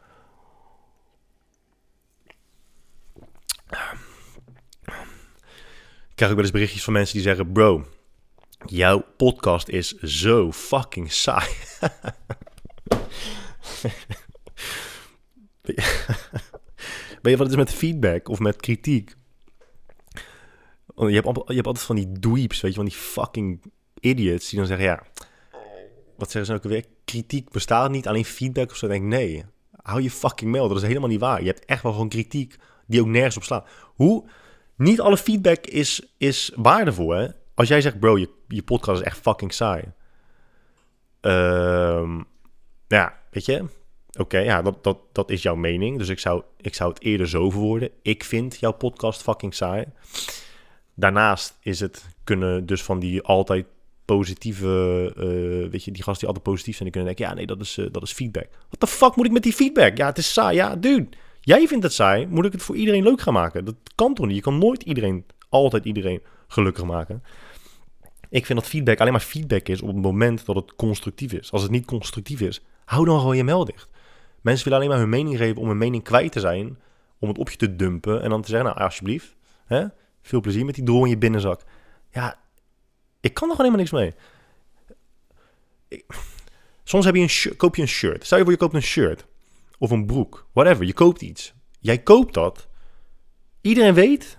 Speaker 1: Krijg ook wel eens berichtjes van mensen die zeggen: Bro, jouw podcast is zo fucking saai. ben je wat is met feedback of met kritiek? Je hebt, je hebt altijd van die dweeps, weet je, van die fucking idiots die dan zeggen: Ja, wat zeggen ze ook alweer? Kritiek bestaat niet, alleen feedback of zo. Dan denk Nee, hou je fucking mail. Dat is helemaal niet waar. Je hebt echt wel gewoon kritiek die ook nergens op slaat. Hoe? Niet alle feedback is, is waardevol, hè? Als jij zegt, bro, je, je podcast is echt fucking saai. Uh, ja, weet je? Oké, ja, dat, dat, dat is jouw mening. Dus ik zou, ik zou het eerder zo verwoorden. Ik vind jouw podcast fucking saai. Daarnaast is het kunnen dus van die altijd positieve, uh, weet je, die gasten die altijd positief zijn, die kunnen denken, ja, nee, dat is, uh, dat is feedback. Wat de fuck moet ik met die feedback? Ja, het is saai. Ja, dude, Jij vindt het saai, moet ik het voor iedereen leuk gaan maken? Dat kan toch niet? Je kan nooit iedereen, altijd iedereen gelukkig maken. Ik vind dat feedback alleen maar feedback is op het moment dat het constructief is. Als het niet constructief is, hou dan gewoon je mel dicht. Mensen willen alleen maar hun mening geven om hun mening kwijt te zijn, om het op je te dumpen en dan te zeggen, nou alsjeblieft, hè, veel plezier met die drol in je binnenzak. Ja, ik kan er gewoon helemaal niks mee. soms heb je een koop je een shirt. Stel je voor je koopt een shirt of een broek, whatever. Je koopt iets. Jij koopt dat. Iedereen weet,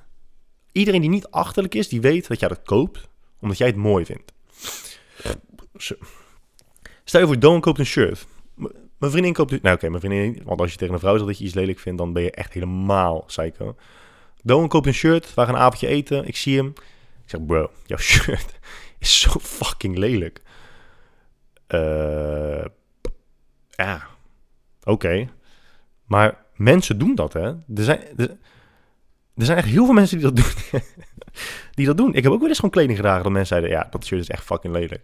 Speaker 1: iedereen die niet achterlijk is, die weet dat jij dat koopt omdat jij het mooi vindt. Stel je voor, Don koopt een shirt. Mijn vriendin koopt... Nou oké, mijn vriendin... Want als je tegen een vrouw zegt dat je iets lelijk vindt, dan ben je echt helemaal psycho. Don koopt een shirt, we gaan een avondje eten. Ik zie hem. Ik zeg, bro, jouw shirt is zo fucking lelijk. Uh, ja, Oké. Maar mensen doen dat, hè? Er zijn, er, er, zijn echt heel veel mensen die dat doen. die dat doen. Ik heb ook wel eens gewoon kleding gedragen dat mensen zeiden... ja, dat shirt is echt fucking lelijk.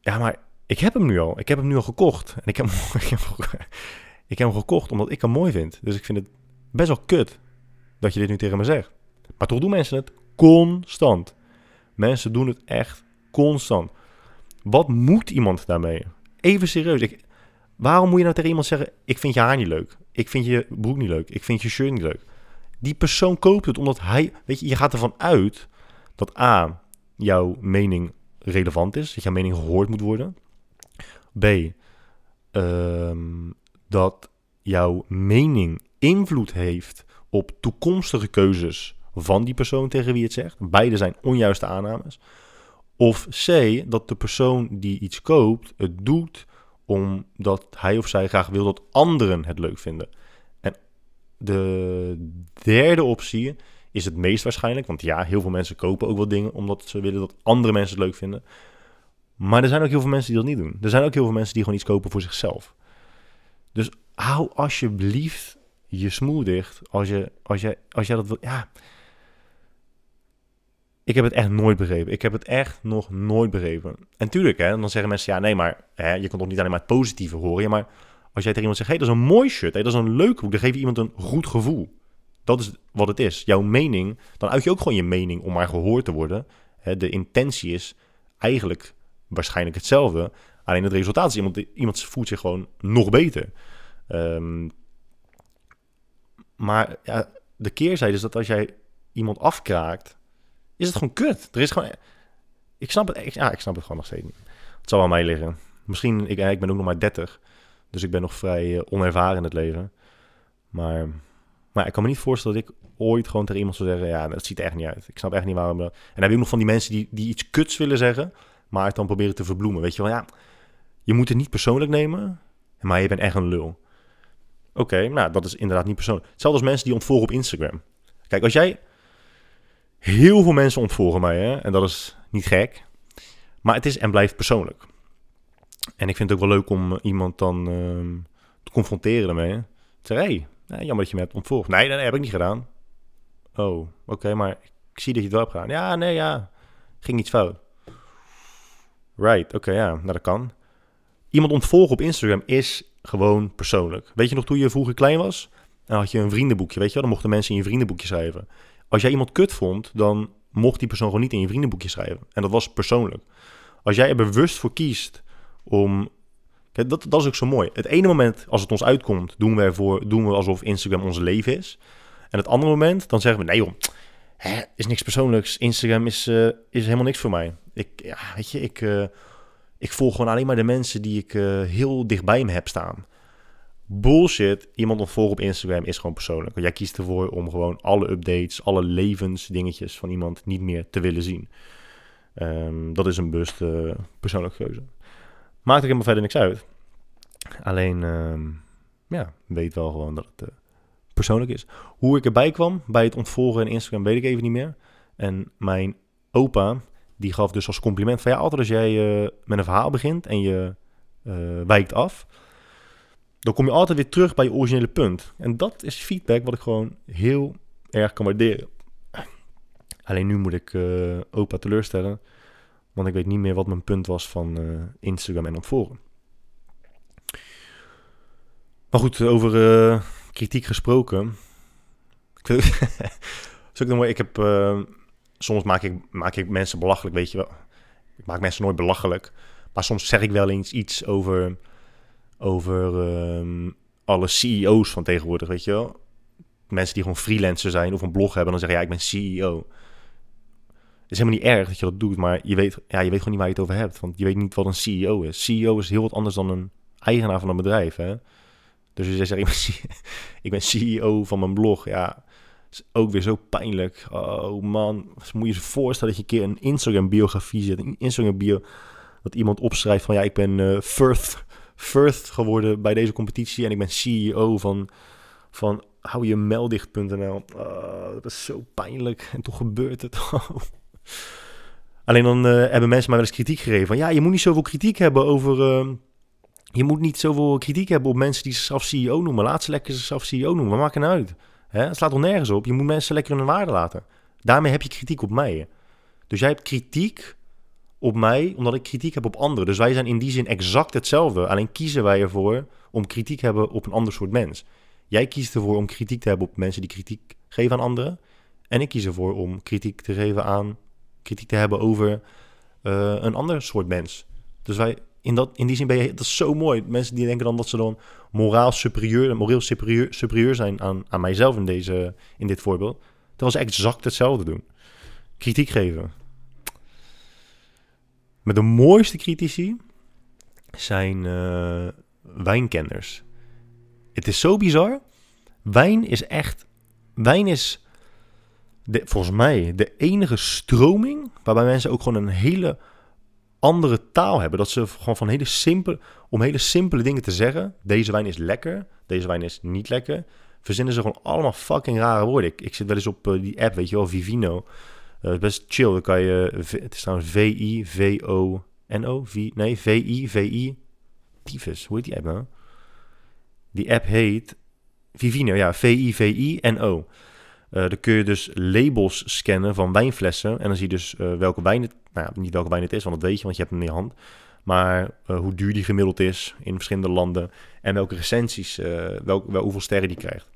Speaker 1: Ja, maar ik heb hem nu al. Ik heb hem nu al gekocht. En ik heb, heb, ik heb hem gekocht omdat ik hem mooi vind. Dus ik vind het best wel kut dat je dit nu tegen me zegt. Maar toch doen mensen het constant. Mensen doen het echt constant. Wat moet iemand daarmee? Even serieus. Waarom moet je nou tegen iemand zeggen: Ik vind je haar niet leuk. Ik vind je broek niet leuk. Ik vind je shirt niet leuk. Die persoon koopt het omdat hij. Weet je, je gaat ervan uit dat A. jouw mening relevant is. Dat jouw mening gehoord moet worden. B. Ehm, dat jouw mening invloed heeft op toekomstige keuzes van die persoon tegen wie het zegt. Beide zijn onjuiste aannames. Of C, dat de persoon die iets koopt het doet omdat hij of zij graag wil dat anderen het leuk vinden. En de derde optie is het meest waarschijnlijk, want ja, heel veel mensen kopen ook wel dingen omdat ze willen dat andere mensen het leuk vinden. Maar er zijn ook heel veel mensen die dat niet doen. Er zijn ook heel veel mensen die gewoon iets kopen voor zichzelf. Dus hou alsjeblieft je smoel dicht als je, als je, als jij dat wil. Ja, ik heb het echt nooit begrepen. Ik heb het echt nog nooit begrepen. En tuurlijk, hè, dan zeggen mensen, ja, nee, maar hè, je kan toch niet alleen maar het positieve horen. Ja, maar als jij tegen iemand zegt, hé, hey, dat is een mooi shirt, hey, dat is een leuk boek, dan geef je iemand een goed gevoel. Dat is wat het is. Jouw mening, dan uit je ook gewoon je mening om maar gehoord te worden. Hè, de intentie is eigenlijk waarschijnlijk hetzelfde. Alleen het resultaat is, iemand, iemand voelt zich gewoon nog beter. Um, maar de keerzijde is dat als jij iemand afkraakt is het gewoon kut. Er is gewoon... Ik snap het, ja, ik snap het gewoon nog steeds niet. Het zal aan mij liggen. Misschien, ik, ik ben ook nog maar 30. Dus ik ben nog vrij uh, onervaren in het leven. Maar, maar ik kan me niet voorstellen dat ik ooit gewoon tegen iemand zou zeggen... Ja, dat ziet er echt niet uit. Ik snap echt niet waarom... En dan heb je ook nog van die mensen die, die iets kuts willen zeggen... maar het dan proberen te verbloemen. Weet je wel, ja... Je moet het niet persoonlijk nemen... maar je bent echt een lul. Oké, nou, dat is inderdaad niet persoonlijk. Hetzelfde als mensen die ontvolgen op Instagram. Kijk, als jij Heel veel mensen ontvolgen mij, hè? en dat is niet gek. Maar het is en blijft persoonlijk. En ik vind het ook wel leuk om iemand dan ehm, te confronteren daarmee. Te hey, Nee, jammer dat je me hebt ontvolgd. Nee, nee, heb ik niet gedaan. Oh, oké, maar ik zie dat je het wel hebt gedaan. Ja, nee, ja. Ging iets fout. Right, oké, ja, nou dat kan. Iemand ontvolgen op Instagram is gewoon persoonlijk. Weet je nog toen je vroeger klein was? Dan had je een vriendenboekje, weet je wel? Dan mochten mensen in je vriendenboekje schrijven. Als jij iemand kut vond, dan mocht die persoon gewoon niet in je vriendenboekje schrijven. En dat was persoonlijk. Als jij er bewust voor kiest om... Kijk, dat, dat is ook zo mooi. Het ene moment, als het ons uitkomt, doen we, ervoor, doen we alsof Instagram ons leven is. En het andere moment, dan zeggen we, nee joh, hè, is niks persoonlijks. Instagram is, uh, is helemaal niks voor mij. Ik, ja, weet je, ik, uh, ik volg gewoon alleen maar de mensen die ik uh, heel dichtbij me heb staan. Bullshit. Iemand ontvolgen op Instagram is gewoon persoonlijk. Jij kiest ervoor om gewoon alle updates, alle levensdingetjes van iemand niet meer te willen zien. Um, dat is een bewuste persoonlijke keuze. Maakt er helemaal verder niks uit. Alleen, um, ja, weet wel gewoon dat het persoonlijk is. Hoe ik erbij kwam bij het ontvolgen in Instagram weet ik even niet meer. En mijn opa, die gaf dus als compliment van ja, altijd als jij uh, met een verhaal begint en je uh, wijkt af, dan kom je altijd weer terug bij je originele punt. En dat is feedback wat ik gewoon heel erg kan waarderen. Alleen nu moet ik uh, opa teleurstellen, want ik weet niet meer wat mijn punt was van Instagram en ontvolgen. Maar goed, over kritiek gesproken. Ik vind nog mooi. Ik heb, uh, soms maak ik, maak ik mensen belachelijk, weet je wel. Ik maak mensen nooit belachelijk. Maar soms zeg ik wel eens iets over, over um, alle CEO's van tegenwoordig, weet je wel. Mensen die gewoon freelancer zijn of een blog hebben, dan zeggen ja, ik ben CEO. Het is helemaal niet erg dat je dat doet, maar je weet, ja, je weet gewoon niet waar je het over hebt. Want je weet niet wat een CEO is. CEO is heel wat anders dan een eigenaar van een bedrijf, hè. Dus je zegt, ik ben, CEO van mijn blog. Ja, is ook weer zo pijnlijk. Oh man, moet je je voorstellen dat je een keer een Instagram-biografie zet. Een Instagram-bio, dat iemand opschrijft van... ja, ik ben uh, first, first geworden bij deze competitie... en ik ben CEO van, van houjemeldicht.nl. Oh, dat is zo pijnlijk. En toch gebeurt het. Alleen dan uh, hebben mensen mij wel eens kritiek gegeven. Van, ja, je moet niet zoveel kritiek hebben over... Uh, je moet niet zoveel kritiek hebben op mensen die zichzelf CEO noemen. Laat ze lekker zichzelf CEO noemen. Maakt het nou uit? Het slaat er nergens op. Je moet mensen lekker hun waarde laten. Daarmee heb je kritiek op mij. Dus jij hebt kritiek op mij omdat ik kritiek heb op anderen. Dus wij zijn in die zin exact hetzelfde. Alleen kiezen wij ervoor om kritiek te hebben op een ander soort mens. Jij kiest ervoor om kritiek te hebben op mensen die kritiek geven aan anderen. En ik kies ervoor om kritiek te geven aan, kritiek te hebben over uh, een ander soort mens. Dus wij in, dat, in die zin ben je, dat is zo mooi. Mensen die denken dan dat ze dan moraal superieur, moreel superieur, superieur zijn aan, aan mijzelf in, deze, in dit voorbeeld. Dat was exact hetzelfde doen. Kritiek geven. Met de mooiste critici zijn uh, wijnkenners. Het is zo bizar. Wijn is echt. Wijn is de, volgens mij de enige stroming waarbij mensen ook gewoon een hele andere taal hebben. Dat ze gewoon van hele simpele, om hele simpele dingen te zeggen. Deze wijn is lekker, deze wijn is niet lekker. Verzinnen ze gewoon allemaal fucking rare woorden. Ik, ik zit wel eens op uh, die app, weet je wel, Vivino. Uh, best chill. Dan kan je, het is trouwens V-I-V-O-N-O. Nee, V-I-V-I. Hoe heet die app nou? Die app heet Vivino, ja, V-I-V-I-N-O. Uh, dan kun je dus labels scannen van wijnflessen. En dan zie je dus welke wijn het... Nou niet welke wijn het is, want dat weet je, want je hebt hem in je hand. Maar uh, hoe duur die gemiddeld is in verschillende landen. En welke recensies, welk, wel, hoeveel sterren die krijgt.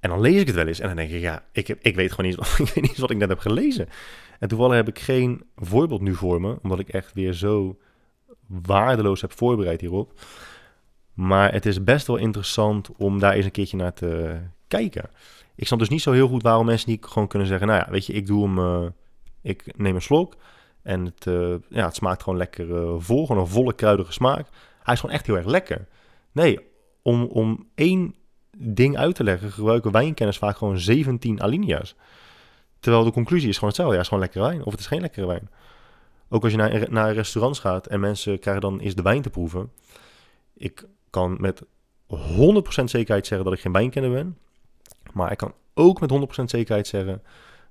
Speaker 1: En dan lees ik het wel eens en dan denk ik, ja, ik, heb, ik weet gewoon niet, ik weet niet wat ik net heb gelezen. En toevallig heb ik geen voorbeeld nu voor me, omdat ik echt weer zo waardeloos heb voorbereid hierop. Maar het is best wel interessant om daar eens een keertje naar te kijken ik snap dus niet zo heel goed waarom mensen niet gewoon kunnen zeggen... nou ja, weet je, ik doe hem... Uh, ik neem een slok en het, uh, ja, het smaakt gewoon lekker uh, vol. Gewoon een volle kruidige smaak. Hij is gewoon echt heel erg lekker. Nee, om, om één ding uit te leggen... gebruiken wijnkenners vaak gewoon 17 alinea's. Terwijl de conclusie is gewoon hetzelfde. Ja, het is gewoon lekkere wijn of het is geen lekkere wijn. Ook als je naar, naar restaurants gaat en mensen krijgen dan eens de wijn te proeven. Ik kan met 100% zekerheid zeggen dat ik geen wijnkenner ben. Maar ik kan ook met 100% zekerheid zeggen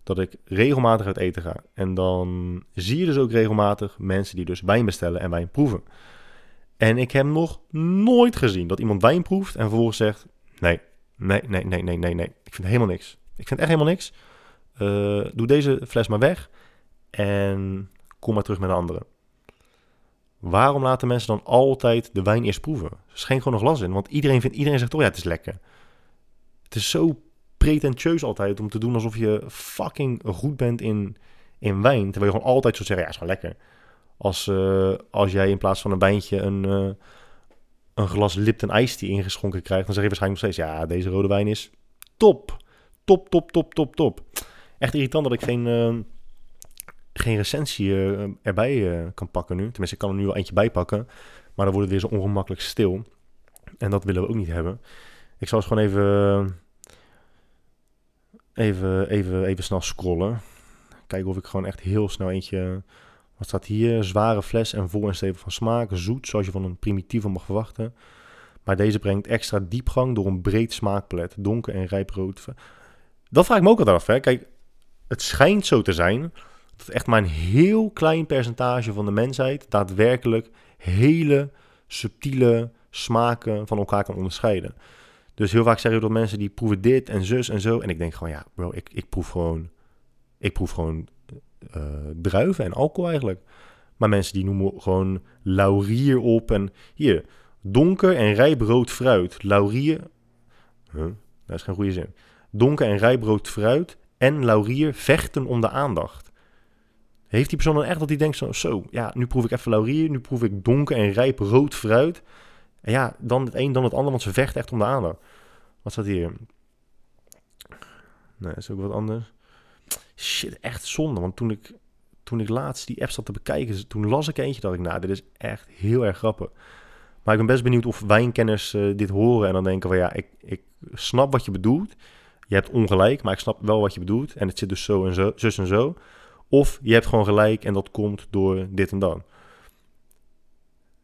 Speaker 1: dat ik regelmatig uit eten ga. En dan zie je dus ook regelmatig mensen die dus wijn bestellen en wijn proeven. En ik heb nog nooit gezien dat iemand wijn proeft en vervolgens zegt: Nee, Nee, nee, nee, nee, nee, nee. Ik vind helemaal niks. Ik vind echt helemaal niks. Uh, doe deze fles maar weg en kom maar terug met een andere. Waarom laten mensen dan altijd de wijn eerst proeven? Schenk gewoon een glas in, want iedereen, vindt, iedereen zegt toch ja, het is lekker. Het is zo pretentieus altijd om te doen alsof je fucking goed bent in, in wijn. Terwijl je gewoon altijd zo zeggen, ja, is gewoon lekker. Als, uh, als jij in plaats van een wijntje een, uh, een glas Lipton Ice Tea ingeschonken krijgt, dan zeg je waarschijnlijk nog steeds, ja, deze rode wijn is top. Top, top, top, top, top. Echt irritant dat ik geen, uh, geen recensie erbij kan pakken nu. Tenminste, ik kan er nu wel eentje bij pakken. Maar dan wordt het weer zo ongemakkelijk stil. En dat willen we ook niet hebben. Ik zal eens gewoon even, even, even, even snel scrollen. Kijken of ik gewoon echt heel snel eentje... Wat staat hier? Zware fles en vol en stevig van smaak. Zoet, zoals je van een primitieve mag verwachten. Maar deze brengt extra diepgang door een breed smaakpalet. Donker en rijp rood. Dat vraag ik me ook altijd af. Hè? Kijk, het schijnt zo te zijn dat echt maar een heel klein percentage van de mensheid daadwerkelijk hele subtiele smaken van elkaar kan onderscheiden. Dus heel vaak zeg je dat mensen die proeven dit en zus en zo. En ik denk gewoon, ja, bro, ik, ik proef gewoon, ik proef gewoon uh, druiven en alcohol eigenlijk. Maar mensen die noemen gewoon laurier op en hier, donker en rijbrood fruit. Laurier, dat is geen goede zin. Donker en rijbrood fruit en laurier vechten om de aandacht. Heeft die persoon dan echt dat hij denkt zo, zo, ja, nu proef ik even laurier, nu proef ik donker en rijp rood fruit. En ja, dan het een, dan het ander, want ze vechten echt om de aandacht. Wat staat hier? Nee, is ook wat anders. Shit, echt zonde. Want toen ik, toen ik laatst die app zat te bekijken, toen las ik eentje dat ik, nou, dit is echt heel erg grappig. Maar ik ben best benieuwd of wijnkenners uh, dit horen en dan denken van ja, ik, ik snap wat je bedoelt. Je hebt ongelijk, maar ik snap wel wat je bedoelt. En het zit dus zo en zo, zus en zo. Of je hebt gewoon gelijk en dat komt door dit en dan.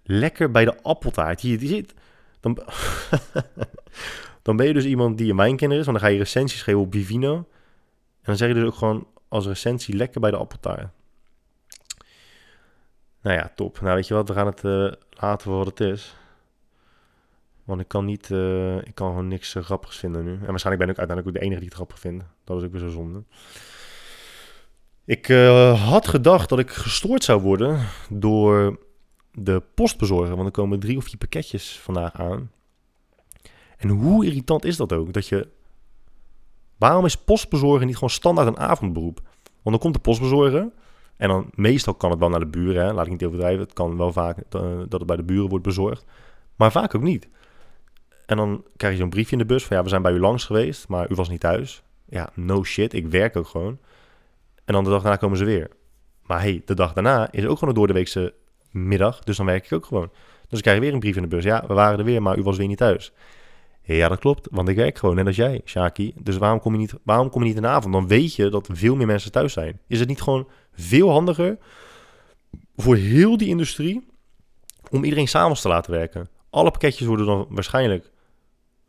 Speaker 1: Lekker bij de appeltaart. Hier, die zit. Dan, dan ben je dus iemand die een wijnkenner is. Want dan ga je recensies geven op Bivino. En dan zeg je dus ook gewoon als recensie lekker bij de appeltaart. Nou ja, top. Nou, weet je wat, we gaan het uh, laten voor wat het is. Want ik kan niet, uh, ik kan gewoon niks uh, grappigs vinden nu. En waarschijnlijk ben ik uiteindelijk ook de enige die het grappig vindt. Dat is ook weer zo zonde. Ik had gedacht dat ik gestoord zou worden door de postbezorger. Want er komen drie of vier pakketjes vandaag aan. En hoe irritant is dat ook? Dat je. Waarom is postbezorgen niet gewoon standaard een avondberoep? Want dan komt de postbezorger. En dan meestal kan het wel naar de buren. Hè? Laat ik niet overdrijven. Het kan wel vaak dat het bij de buren wordt bezorgd. Maar vaak ook niet. En dan krijg je zo'n briefje in de bus van ja, we zijn bij u langs geweest, maar u was niet thuis. Ja, no shit, ik werk ook gewoon. En dan de dag daarna komen ze weer. Maar hey, de dag daarna is ook gewoon een doordeweekse middag, dus dan werk ik ook gewoon. Dus ik krijg weer een brief in de bus. Ja, we waren er weer, maar u was weer niet thuis. Ja, dat klopt, want ik werk gewoon, net als jij, Shaki. Dus waarom kom, je niet, waarom kom je niet in de avond? Dan weet je dat veel meer mensen thuis zijn. Is het niet gewoon veel handiger voor heel die industrie om iedereen s'avonds te laten werken? Alle pakketjes worden dan waarschijnlijk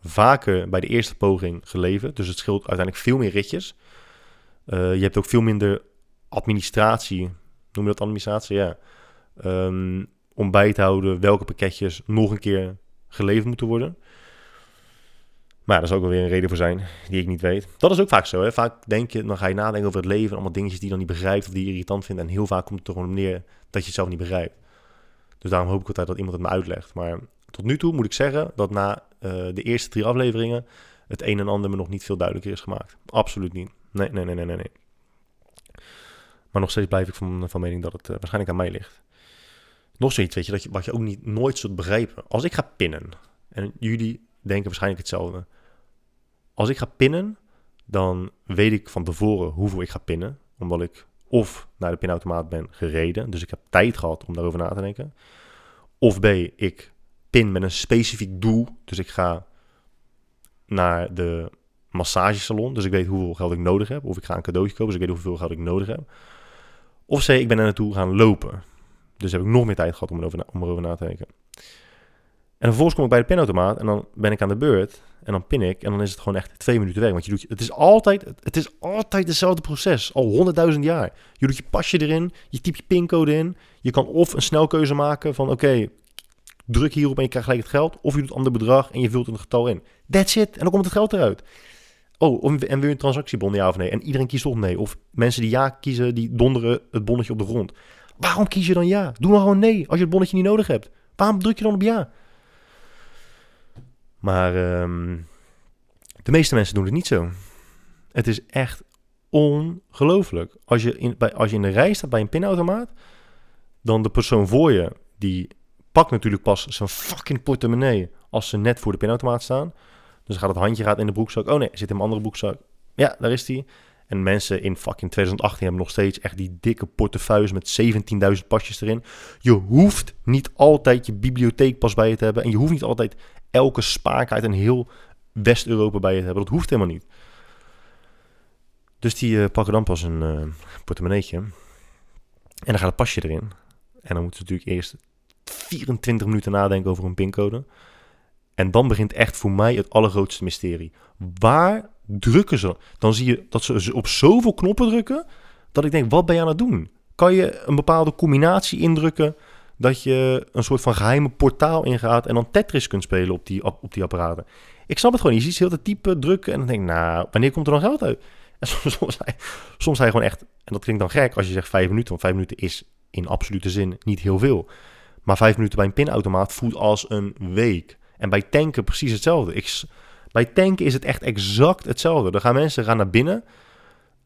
Speaker 1: vaker bij de eerste poging geleverd. Dus het scheelt uiteindelijk veel meer ritjes. Uh, je hebt ook veel minder administratie. Noem je dat administratie? Ja. Um, om bij te houden welke pakketjes nog een keer geleverd moeten worden. Maar ja, daar zou ook wel weer een reden voor zijn die ik niet weet. Dat is ook vaak zo. Hè? Vaak denk je, dan ga je nadenken over het leven. Allemaal dingetjes die je dan niet begrijpt of die je irritant vindt. En heel vaak komt het er gewoon neer dat je het zelf niet begrijpt. Dus daarom hoop ik altijd dat iemand het me uitlegt. Maar tot nu toe moet ik zeggen dat na uh, de eerste drie afleveringen het een en ander me nog niet veel duidelijker is gemaakt. Absoluut niet. Nee, nee, nee, nee, nee. Maar nog steeds blijf ik van, van mening dat het uh, waarschijnlijk aan mij ligt. Nog zoiets, weet je, dat je, wat je ook niet, nooit zult begrijpen. Als ik ga pinnen, en jullie denken waarschijnlijk hetzelfde. Als ik ga pinnen, dan weet ik van tevoren hoeveel ik ga pinnen. Omdat ik of naar de pinautomaat ben gereden, dus ik heb tijd gehad om daarover na te denken. Of B, ik pin met een specifiek doel. Dus ik ga naar de massagesalon. Dus ik weet hoeveel geld ik nodig heb. Of ik ga een cadeautje kopen. Dus ik weet hoeveel geld ik nodig heb. Of C, ik ben er naartoe gaan lopen. Dus heb ik nog meer tijd gehad om erover, na, te denken. En vervolgens kom ik bij de pinautomaat en dan ben ik aan de beurt. En dan pin ik en dan is het gewoon echt twee minuten weg. Want je doet, het, is altijd, het is altijd hetzelfde proces, al honderdduizend jaar. Je doet je pasje erin, je typt je pincode in. Je kan of een snelkeuze maken van oké, druk hierop en je krijgt gelijk het geld. Of je doet een ander bedrag en je vult een getal in. That's it. En dan komt het geld eruit. Oh, en wil je een transactiebon, ja of nee? En iedereen kiest toch nee. Of mensen die ja kiezen, die donderen het bonnetje op de grond. Waarom kies je dan ja? Doe dan gewoon nee als je het bonnetje niet nodig hebt. Waarom druk je dan op ja? Maar ehm, de meeste mensen doen het niet zo. Het is echt ongelooflijk. Als je, in, bij, als je in de rij staat bij een pinautomaat, dan de persoon voor je, die pakt natuurlijk pas zijn fucking portemonnee als ze net voor de pinautomaat staan. Dus gaat het handje gaat in de broekzak. Oh nee, zit in mijn andere broekzak. Ja, daar is die. En mensen in fucking 2018 hebben nog steeds echt die dikke portefeuilles met 17.000 pasjes erin. Je hoeft niet altijd je bibliotheekpas bij je te hebben. En je hoeft niet altijd elke spaarkaart in heel West-Europa bij je te hebben. Dat hoeft helemaal niet. Dus die uh, pakken dan pas een uh, portemonneetje. En dan gaat het pasje erin. En dan moeten ze natuurlijk eerst 24 minuten nadenken over een pincode. En dan begint echt voor mij het allergrootste mysterie. Waar drukken ze? Dan zie je dat ze op zoveel knoppen drukken. Dat ik denk, wat ben je aan het doen? Kan je een bepaalde combinatie indrukken? Dat je een soort van geheime portaal ingaat. En dan Tetris kunt spelen op die, op die apparaten. Ik snap het gewoon. Je ziet heel de type drukken. En dan denk nou, wanneer komt er dan geld uit? En soms, soms, soms zijn gewoon echt. En dat klinkt dan gek als je zegt vijf minuten. Want vijf minuten is in absolute zin niet heel veel. Maar vijf minuten bij een pinautomaat voelt als een week. En bij tanken precies hetzelfde. Ik, bij tanken is het echt exact hetzelfde. Dan gaan mensen gaan naar binnen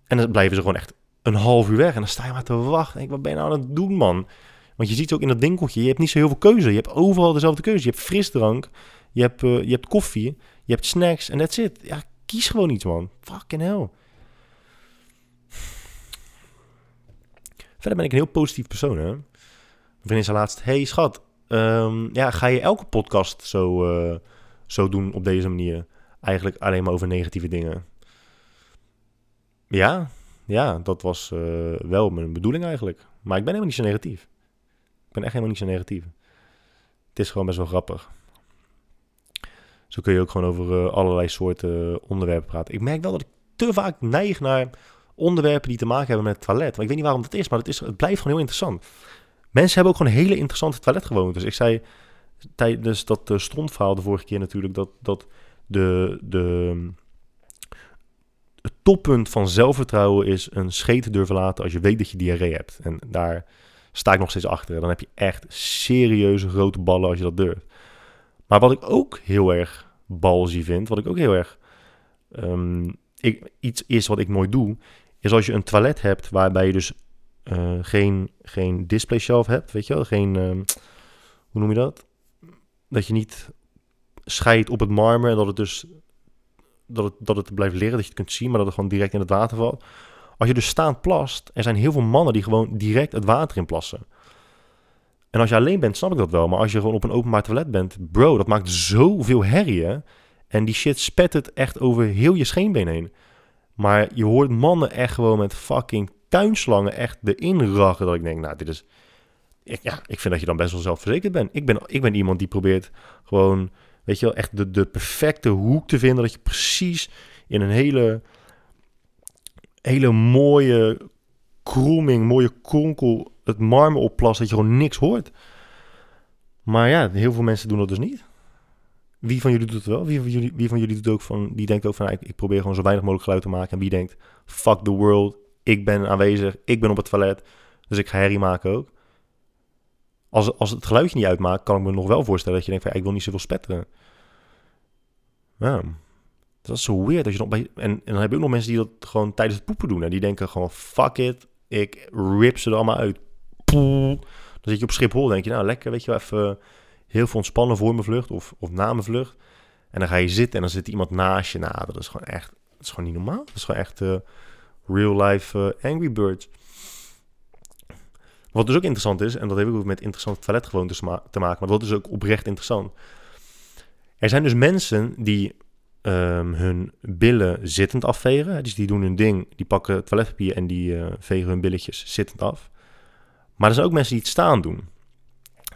Speaker 1: en dan blijven ze gewoon echt een half uur weg. En dan sta je maar te wachten. Denk, wat ben je nou aan het doen, man? Want je ziet ook in dat winkeltje, je hebt niet zo heel veel keuze. Je hebt overal dezelfde keuze. Je hebt frisdrank, je hebt, uh, je hebt koffie, je hebt snacks en that's it. Ja, kies gewoon iets, man. Fucking hell. Verder ben ik een heel positief persoon, hè. Wanneer ze laatst, hey schat, um, ja, ga je elke podcast zo, uh, zo doen op deze manier? Eigenlijk alleen maar over negatieve dingen. Ja, ja, dat was uh, wel mijn bedoeling eigenlijk. Maar ik ben helemaal niet zo negatief. Ik ben echt helemaal niet zo negatief. Het is gewoon best wel grappig. Zo kun je ook gewoon over uh, allerlei soorten onderwerpen praten. Ik merk wel dat ik te vaak neig naar onderwerpen die te maken hebben met het toilet. Maar ik weet niet waarom dat is, maar het, is, het blijft gewoon heel interessant. Mensen hebben ook gewoon hele interessante toiletgewoontes. Ik zei tijdens dat uh, strontverhaal de vorige keer natuurlijk... dat, dat de, de, het toppunt van zelfvertrouwen is een scheet durven laten... als je weet dat je diarree hebt. En daar sta ik nog steeds achter. Dan heb je echt serieuze grote ballen als je dat durft. Maar wat ik ook heel erg balzie vind... wat ik ook heel erg... Um, ik, iets is wat ik nooit doe... is als je een toilet hebt waarbij je dus uh, geen, geen display shelf hebt, weet je wel? Geen, uh, hoe noem je dat? Dat je niet scheidt op het marmer en dat het dus dat het, dat het blijft liggen, dat je het kunt zien, maar dat het gewoon direct in het water valt. Als je dus staand plast, er zijn heel veel mannen die gewoon direct het water in plassen. En als je alleen bent, snap ik dat wel. Maar als je gewoon op een openbaar toilet bent, bro, dat maakt zoveel herrie? En die shit spet het echt over heel je scheenbeen heen. Maar je hoort mannen echt gewoon met fucking tuinslangen echt erin rachen. Dat ik denk, nou, dit is... Ik, ja, ik vind dat je dan best wel zelfverzekerd bent. Ik ben, ik ben iemand die probeert gewoon, weet je wel, echt de, de perfecte hoek te vinden. Dat je precies in een hele, hele mooie kromming, mooie kronkel het marmer opplast. Dat je gewoon niks hoort. Maar ja, heel veel mensen doen dat dus niet. Wie van jullie doet het wel? Wie van jullie, wie van jullie doet ook van, die denkt ook van, ik, ik probeer gewoon zo weinig mogelijk geluid te maken. En wie denkt, fuck the world, ik ben aanwezig, ik ben op het toilet, dus ik ga herrie maken ook. Als, als het geluidje niet uitmaakt, kan ik me nog wel voorstellen dat je denkt van, ik wil niet zoveel spetteren. Dat is zo weird. Dat je nog bij, en, en dan heb je ook nog mensen die dat gewoon tijdens het poepen doen. En die denken gewoon, fuck it, ik rip ze er allemaal uit. Dan zit je op Schiphol, denk je, nou lekker, weet je wel, even heel veel ontspannen voor mijn vlucht of, of na mijn vlucht. En dan ga je zitten en dan zit iemand naast je. Nou, dat is gewoon echt, dat is gewoon niet normaal. Dat is gewoon echt... Uh, real life uh, Angry Birds. Wat dus ook interessant is, en dat heeft ook met interessante toiletgewoontes te maken, maar dat is ook oprecht interessant. Er zijn dus mensen die um, hun billen zittend afvegen. Dus die doen hun ding, die pakken toiletpapier en die uh, vegen hun billetjes zittend af. Maar er zijn ook mensen die het staan doen.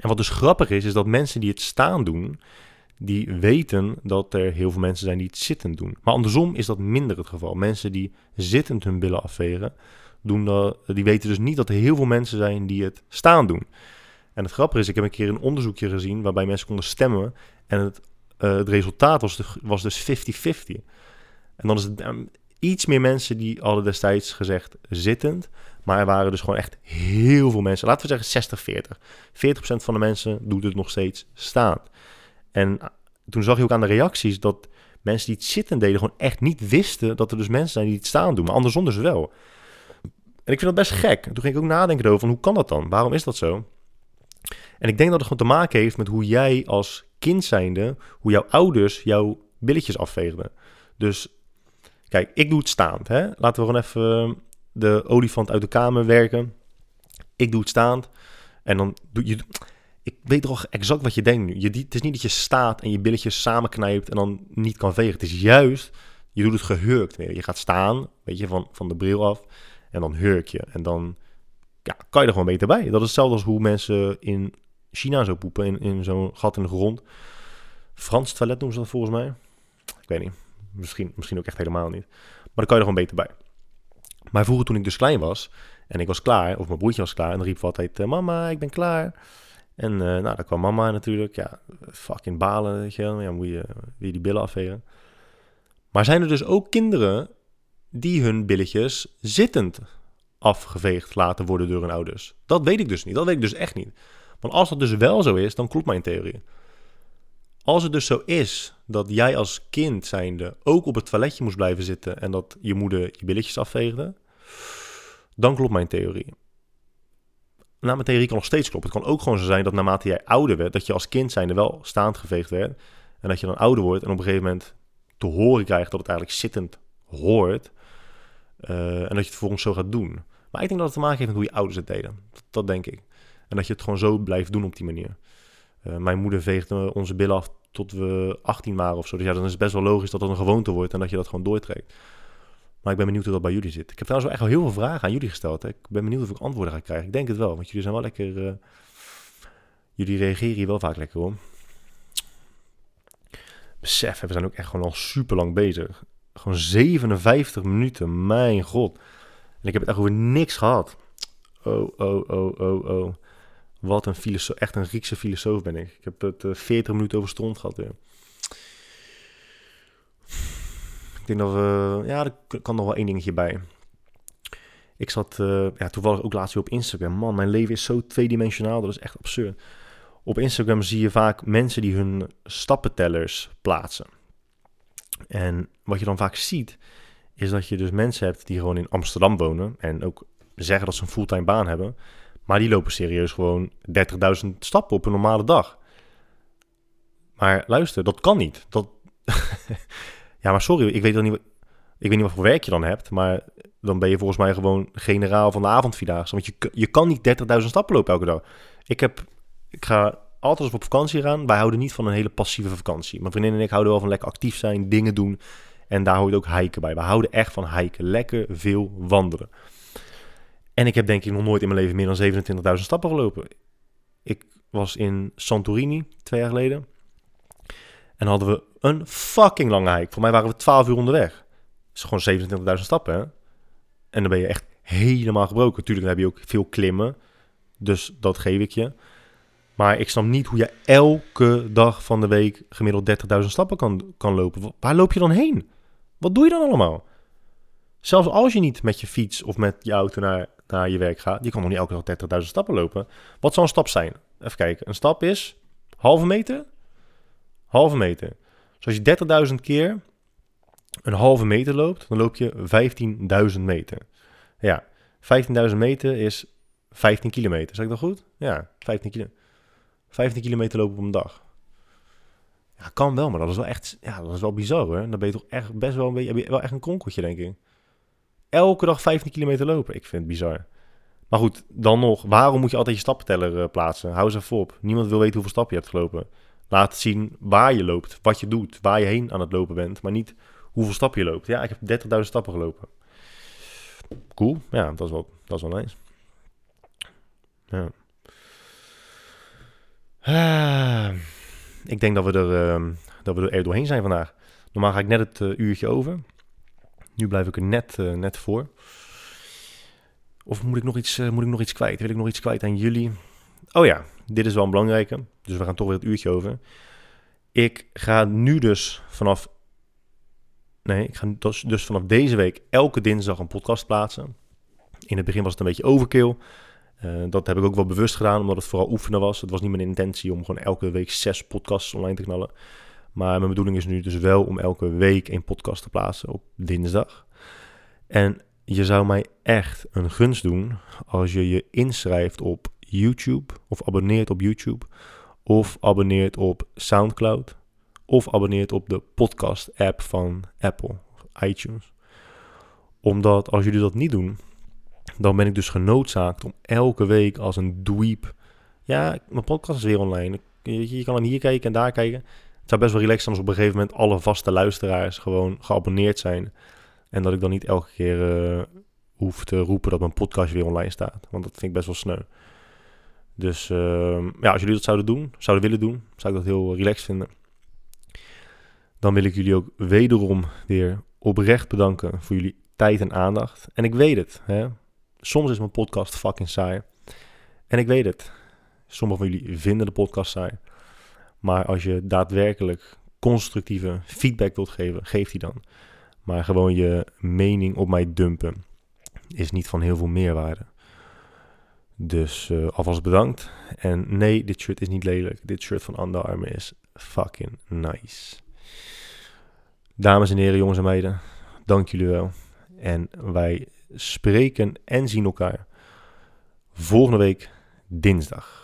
Speaker 1: En wat dus grappig is, is dat mensen die het staan doen, die weten dat er heel veel mensen zijn die het zittend doen. Maar andersom is dat minder het geval. Mensen die zittend hun billen afvegen, doen dat, die weten dus niet dat er heel veel mensen zijn die het staan doen. En het grappige is, ik heb een keer een onderzoekje gezien waarbij mensen konden stemmen. En het, uh, het resultaat was, dus 50-50. En dan is het um, iets meer mensen die hadden destijds gezegd zittend. Maar er waren dus gewoon echt heel veel mensen. Laten we zeggen 60-40. 40%, van de mensen doet het nog steeds staan. En toen zag je ook aan de reacties dat mensen die het zitten deden gewoon echt niet wisten dat er dus mensen zijn die het staan doen. Maar andersom dus wel. En ik vind dat best gek. toen ging ik ook nadenken over van hoe kan dat dan? Waarom is dat zo? En ik denk dat het gewoon te maken heeft met hoe jij als kind zijnde, hoe jouw ouders jouw billetjes afveegden. Dus kijk, ik doe het staand. Hè? Laten we gewoon even de olifant uit de kamer werken. Ik doe het staand. En dan doe je. Ik weet toch exact wat je denkt nu. Je, het is niet dat je staat en je billetjes samenknijpt en dan niet kan vegen. Het is juist, je doet het gehurkt. Je gaat staan, weet je, van, van de bril af. En dan hurk je. En dan ja, kan je er gewoon beter bij. Dat is hetzelfde als hoe mensen in China zo poepen. In, in zo'n gat in de grond. Frans toilet noemen ze dat volgens mij. Ik weet niet. Misschien, misschien ook echt helemaal niet. Maar dan kan je er gewoon beter bij. Maar vroeger toen ik dus klein was en ik was klaar, of mijn broertje was klaar, en dan riep altijd, eh, mama, ik ben klaar. En uh, nou, dan kwam mama natuurlijk, ja, fucking balen, weet je. Ja, moet je die billen afvegen. Maar zijn er dus ook kinderen die hun billetjes zittend afgeveegd laten worden door hun ouders? Dat weet ik dus niet, dat weet ik dus echt niet. Want als dat dus wel zo is, dan klopt mijn theorie. Als het dus zo is dat jij als kind zijnde ook op het toiletje moest blijven zitten en dat je moeder je billetjes afveegde, dan klopt mijn theorie. Nou, mijn theorie kan nog steeds kloppen. Het kan ook gewoon zo zijn dat naarmate jij ouder werd, dat je als kind zijnde wel staand geveegd werd. En dat je dan ouder wordt en op een gegeven moment te horen krijgt dat het eigenlijk zittend hoort. Uh, en dat je het vervolgens zo gaat doen. Maar ik denk dat het te maken heeft met hoe je ouders het deden. Dat, denk ik. En dat je het gewoon zo blijft doen op die manier. Uh, mijn moeder veegde onze billen af tot we 18 waren of zo. Dus ja, dan is het best wel logisch dat dat een gewoonte wordt en dat je dat gewoon doortrekt. Maar ik ben benieuwd hoe dat bij jullie zit. Ik heb trouwens wel echt wel heel veel vragen aan jullie gesteld. Hè. Ik ben benieuwd of ik antwoorden ga krijgen. Ik denk het wel, want jullie zijn wel lekker... Uh, jullie reageren hier wel vaak lekker om. Besef, we zijn ook echt gewoon al super lang bezig. Gewoon 57 minuten, mijn god. En ik heb het echt over niks gehad. Oh, oh, oh, oh, oh. Wat een filosoof, echt een Griekse filosoof ben ik. Ik heb het uh, eh, 40 minuten over stront gehad weer. Ik denk dat we, ja, er kan nog wel één dingetje bij. Ik zat uh, ja, toevallig ook laatst weer op Instagram. Man, mijn leven is zo tweedimensionaal, dat is echt absurd. Op Instagram zie je vaak mensen die hun stappentellers plaatsen. En wat je dan vaak ziet, is dat je dus mensen hebt die gewoon in Amsterdam wonen en ook zeggen dat ze een fulltime baan hebben. Maar die lopen serieus gewoon 30.000 stappen op een normale dag. Maar luister, dat kan niet. Dat... ja, maar sorry, ik weet, dan niet, ik weet niet wat voor werk je dan hebt. Maar dan ben je volgens mij gewoon generaal van de avondvierdaagse. Want je, je kan niet 30.000 stappen lopen elke dag. Ik, heb, ik ga altijd als op vakantie gaan. Wij houden niet van een hele passieve vakantie. Mijn vriendin en ik houden wel van lekker actief zijn, dingen doen. En daar hoort ook hiken bij. We houden echt van hiken. Lekker veel wandelen. En ik heb denk ik nog nooit in mijn leven meer dan 27.000 stappen gelopen. Ik was in Santorini twee jaar geleden. En hadden we een fucking lange hike. Voor mij waren we 12 uur onderweg. Dat is gewoon 27.000 stappen, hè? En dan ben je echt helemaal gebroken. Tuurlijk heb je ook veel klimmen. Dus dat geef ik je. Maar ik snap niet hoe je elke dag van de week gemiddeld 30.000 stappen kan, kan lopen. Waar loop je dan heen? Wat doe je dan allemaal? Zelfs als je niet met je fiets of met je auto naar naar je werk gaat, je kan nog niet elke dag 30.000 stappen lopen. Wat zou een stap zijn? Even kijken. Een stap is halve meter? Halve meter. Dus als je 30.000 keer een halve meter loopt, dan loop je 15.000 meter. Ja, 15.000 meter is 15 kilometer. Zeg ik dat goed? Ja, 15 kilometer. 15 kilometer lopen op een dag. Ja, kan wel, maar dat is wel echt, ja, dat is wel bizar hoor. Dan ben je toch echt best wel een beetje, wel echt een kronkeltje denk ik elke dag 15 kilometer lopen. Ik vind het bizar. Maar goed, dan nog, waarom moet je altijd je stappenteller uh, plaatsen? Hou ze even op. Niemand wil weten hoeveel stappen je hebt gelopen. Laat zien waar je loopt, wat je doet, waar je heen aan het lopen bent, maar niet hoeveel stappen je loopt. Ja, ik heb 30.000 stappen gelopen. Cool, ja, dat is wel, dat is wel nice. Ja. Ah, ik denk dat we, er, uh, dat we er doorheen zijn vandaag. Normaal ga ik net het uh, uurtje over. Nu blijf ik er net, uh, net voor. Of moet ik, nog iets, uh, moet ik nog iets kwijt? Wil ik nog iets kwijt aan jullie? Oh ja, dit is wel een belangrijke. Dus we gaan toch weer het uurtje over. Ik ga nu dus vanaf. Nee, ik ga dus, dus vanaf deze week elke dinsdag een podcast plaatsen. In het begin was het een beetje overkill. Uh, dat heb ik ook wel bewust gedaan, omdat het vooral oefenen was. Het was niet mijn intentie om gewoon elke week zes podcasts online te knallen. Maar mijn bedoeling is nu dus wel om elke week een podcast te plaatsen op dinsdag. En je zou mij echt een gunst doen als je je inschrijft op YouTube of abonneert op YouTube of abonneert op SoundCloud of abonneert op de podcast app van Apple, iTunes. Omdat als jullie dat niet doen, dan ben ik dus genoodzaakt om elke week als een dweep... Ja, mijn podcast is weer online. Je, je kan hem hier kijken en daar kijken. Het zou best wel relaxed zijn als op een gegeven moment alle vaste luisteraars gewoon geabonneerd zijn. En dat ik dan niet elke keer uh, hoef te roepen dat mijn podcast weer online staat. Want dat vind ik best wel sneu. Dus uh, ja, als jullie dat zouden doen, zouden willen doen, zou ik dat heel relaxed vinden. Dan wil ik jullie ook wederom weer oprecht bedanken voor jullie tijd en aandacht. En ik weet het, hè? soms is mijn podcast fucking saai. En ik weet het. Sommigen van jullie vinden de podcast saai. Maar als je daadwerkelijk constructieve feedback wilt geven, geef die dan. Maar gewoon je mening op mij dumpen is niet van heel veel meerwaarde. Dus uh, alvast bedankt. En nee, dit shirt is niet lelijk. Dit shirt van Under Armour is fucking nice. Dames en heren, jongens en meiden, dank jullie wel. En wij spreken en zien elkaar volgende week dinsdag.